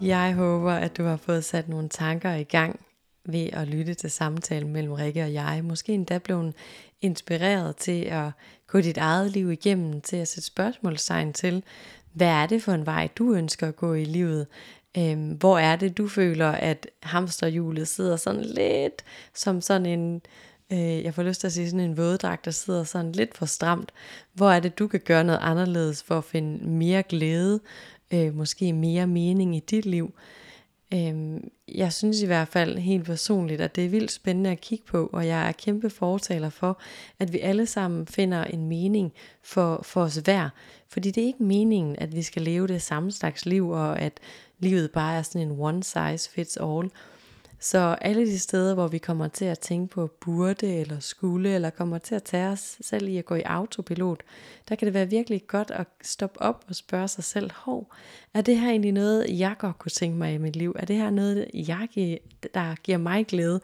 Jeg håber, at du har fået sat nogle tanker i gang ved at lytte til samtalen mellem Rikke og jeg. Måske endda blevet inspireret til at gå dit eget liv igennem, til at sætte spørgsmålstegn til, hvad er det for en vej, du ønsker at gå i livet? Øhm, hvor er det, du føler, at hamsterhjulet sidder sådan lidt som sådan en, øh, jeg får lyst til at sige sådan en våddragt, der sidder sådan lidt for stramt. Hvor er det, du kan gøre noget anderledes for at finde mere glæde, øh, måske mere mening i dit liv. Øh, jeg synes i hvert fald helt personligt, at det er vildt spændende at kigge på, og jeg er kæmpe fortaler for, at vi alle sammen finder en mening for, for os hver. Fordi det er ikke meningen, at vi skal leve det samme slags liv, og at livet bare er sådan en one size fits all. Så alle de steder, hvor vi kommer til at tænke på burde eller skulle, eller kommer til at tage os selv i at gå i autopilot, der kan det være virkelig godt at stoppe op og spørge sig selv, hov, er det her egentlig noget, jeg godt kunne tænke mig i mit liv? Er det her noget, jeg gi- der giver mig glæde,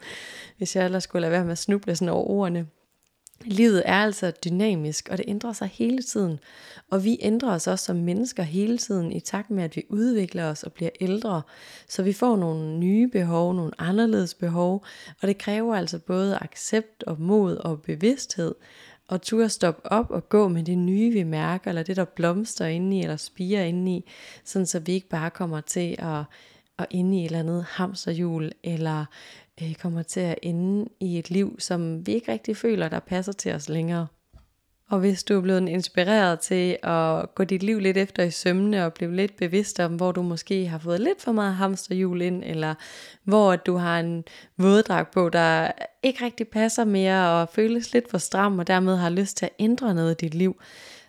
hvis jeg ellers skulle lade være med at snuble sådan over ordene? Livet er altså dynamisk, og det ændrer sig hele tiden. Og vi ændrer os også som mennesker hele tiden i takt med, at vi udvikler os og bliver ældre. Så vi får nogle nye behov, nogle anderledes behov, og det kræver altså både accept og mod og bevidsthed. Og turde stoppe op og gå med det nye, vi mærker, eller det, der blomster indeni, eller spiger indeni, sådan så vi ikke bare kommer til at, at inde i et eller andet hamsterhjul, eller øh, kommer til at ende i et liv, som vi ikke rigtig føler, der passer til os længere. Og hvis du er blevet inspireret til at gå dit liv lidt efter i sømne og blive lidt bevidst om, hvor du måske har fået lidt for meget hamsterhjul ind, eller hvor du har en våddrag på, der ikke rigtig passer mere og føles lidt for stram, og dermed har lyst til at ændre noget i dit liv,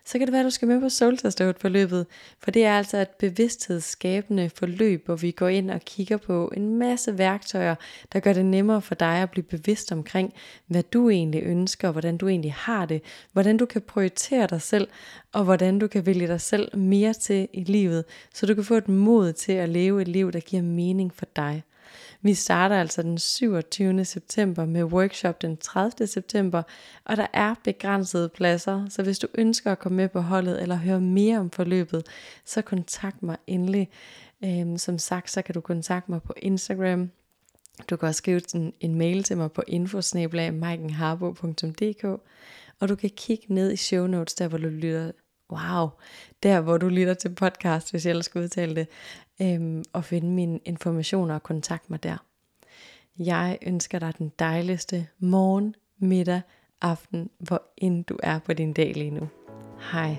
så kan det være, at du skal med på Soul forløbet, for det er altså et bevidsthedsskabende forløb, hvor vi går ind og kigger på en masse værktøjer, der gør det nemmere for dig at blive bevidst omkring, hvad du egentlig ønsker, hvordan du egentlig har det, hvordan du kan prioritere dig selv, og hvordan du kan vælge dig selv mere til i livet, så du kan få et mod til at leve et liv, der giver mening for dig. Vi starter altså den 27. september med workshop den 30. september, og der er begrænsede pladser, så hvis du ønsker at komme med på holdet eller høre mere om forløbet, så kontakt mig endelig. Øhm, som sagt, så kan du kontakte mig på Instagram. Du kan også skrive en, en mail til mig på infosnablag.maikenharbo.dk og du kan kigge ned i show notes, der hvor du lytter wow, der hvor du lytter til podcast, hvis jeg ellers skal udtale det, øhm, og finde mine informationer og kontakt mig der. Jeg ønsker dig den dejligste morgen, middag, aften, hvor end du er på din dag lige nu. Hej.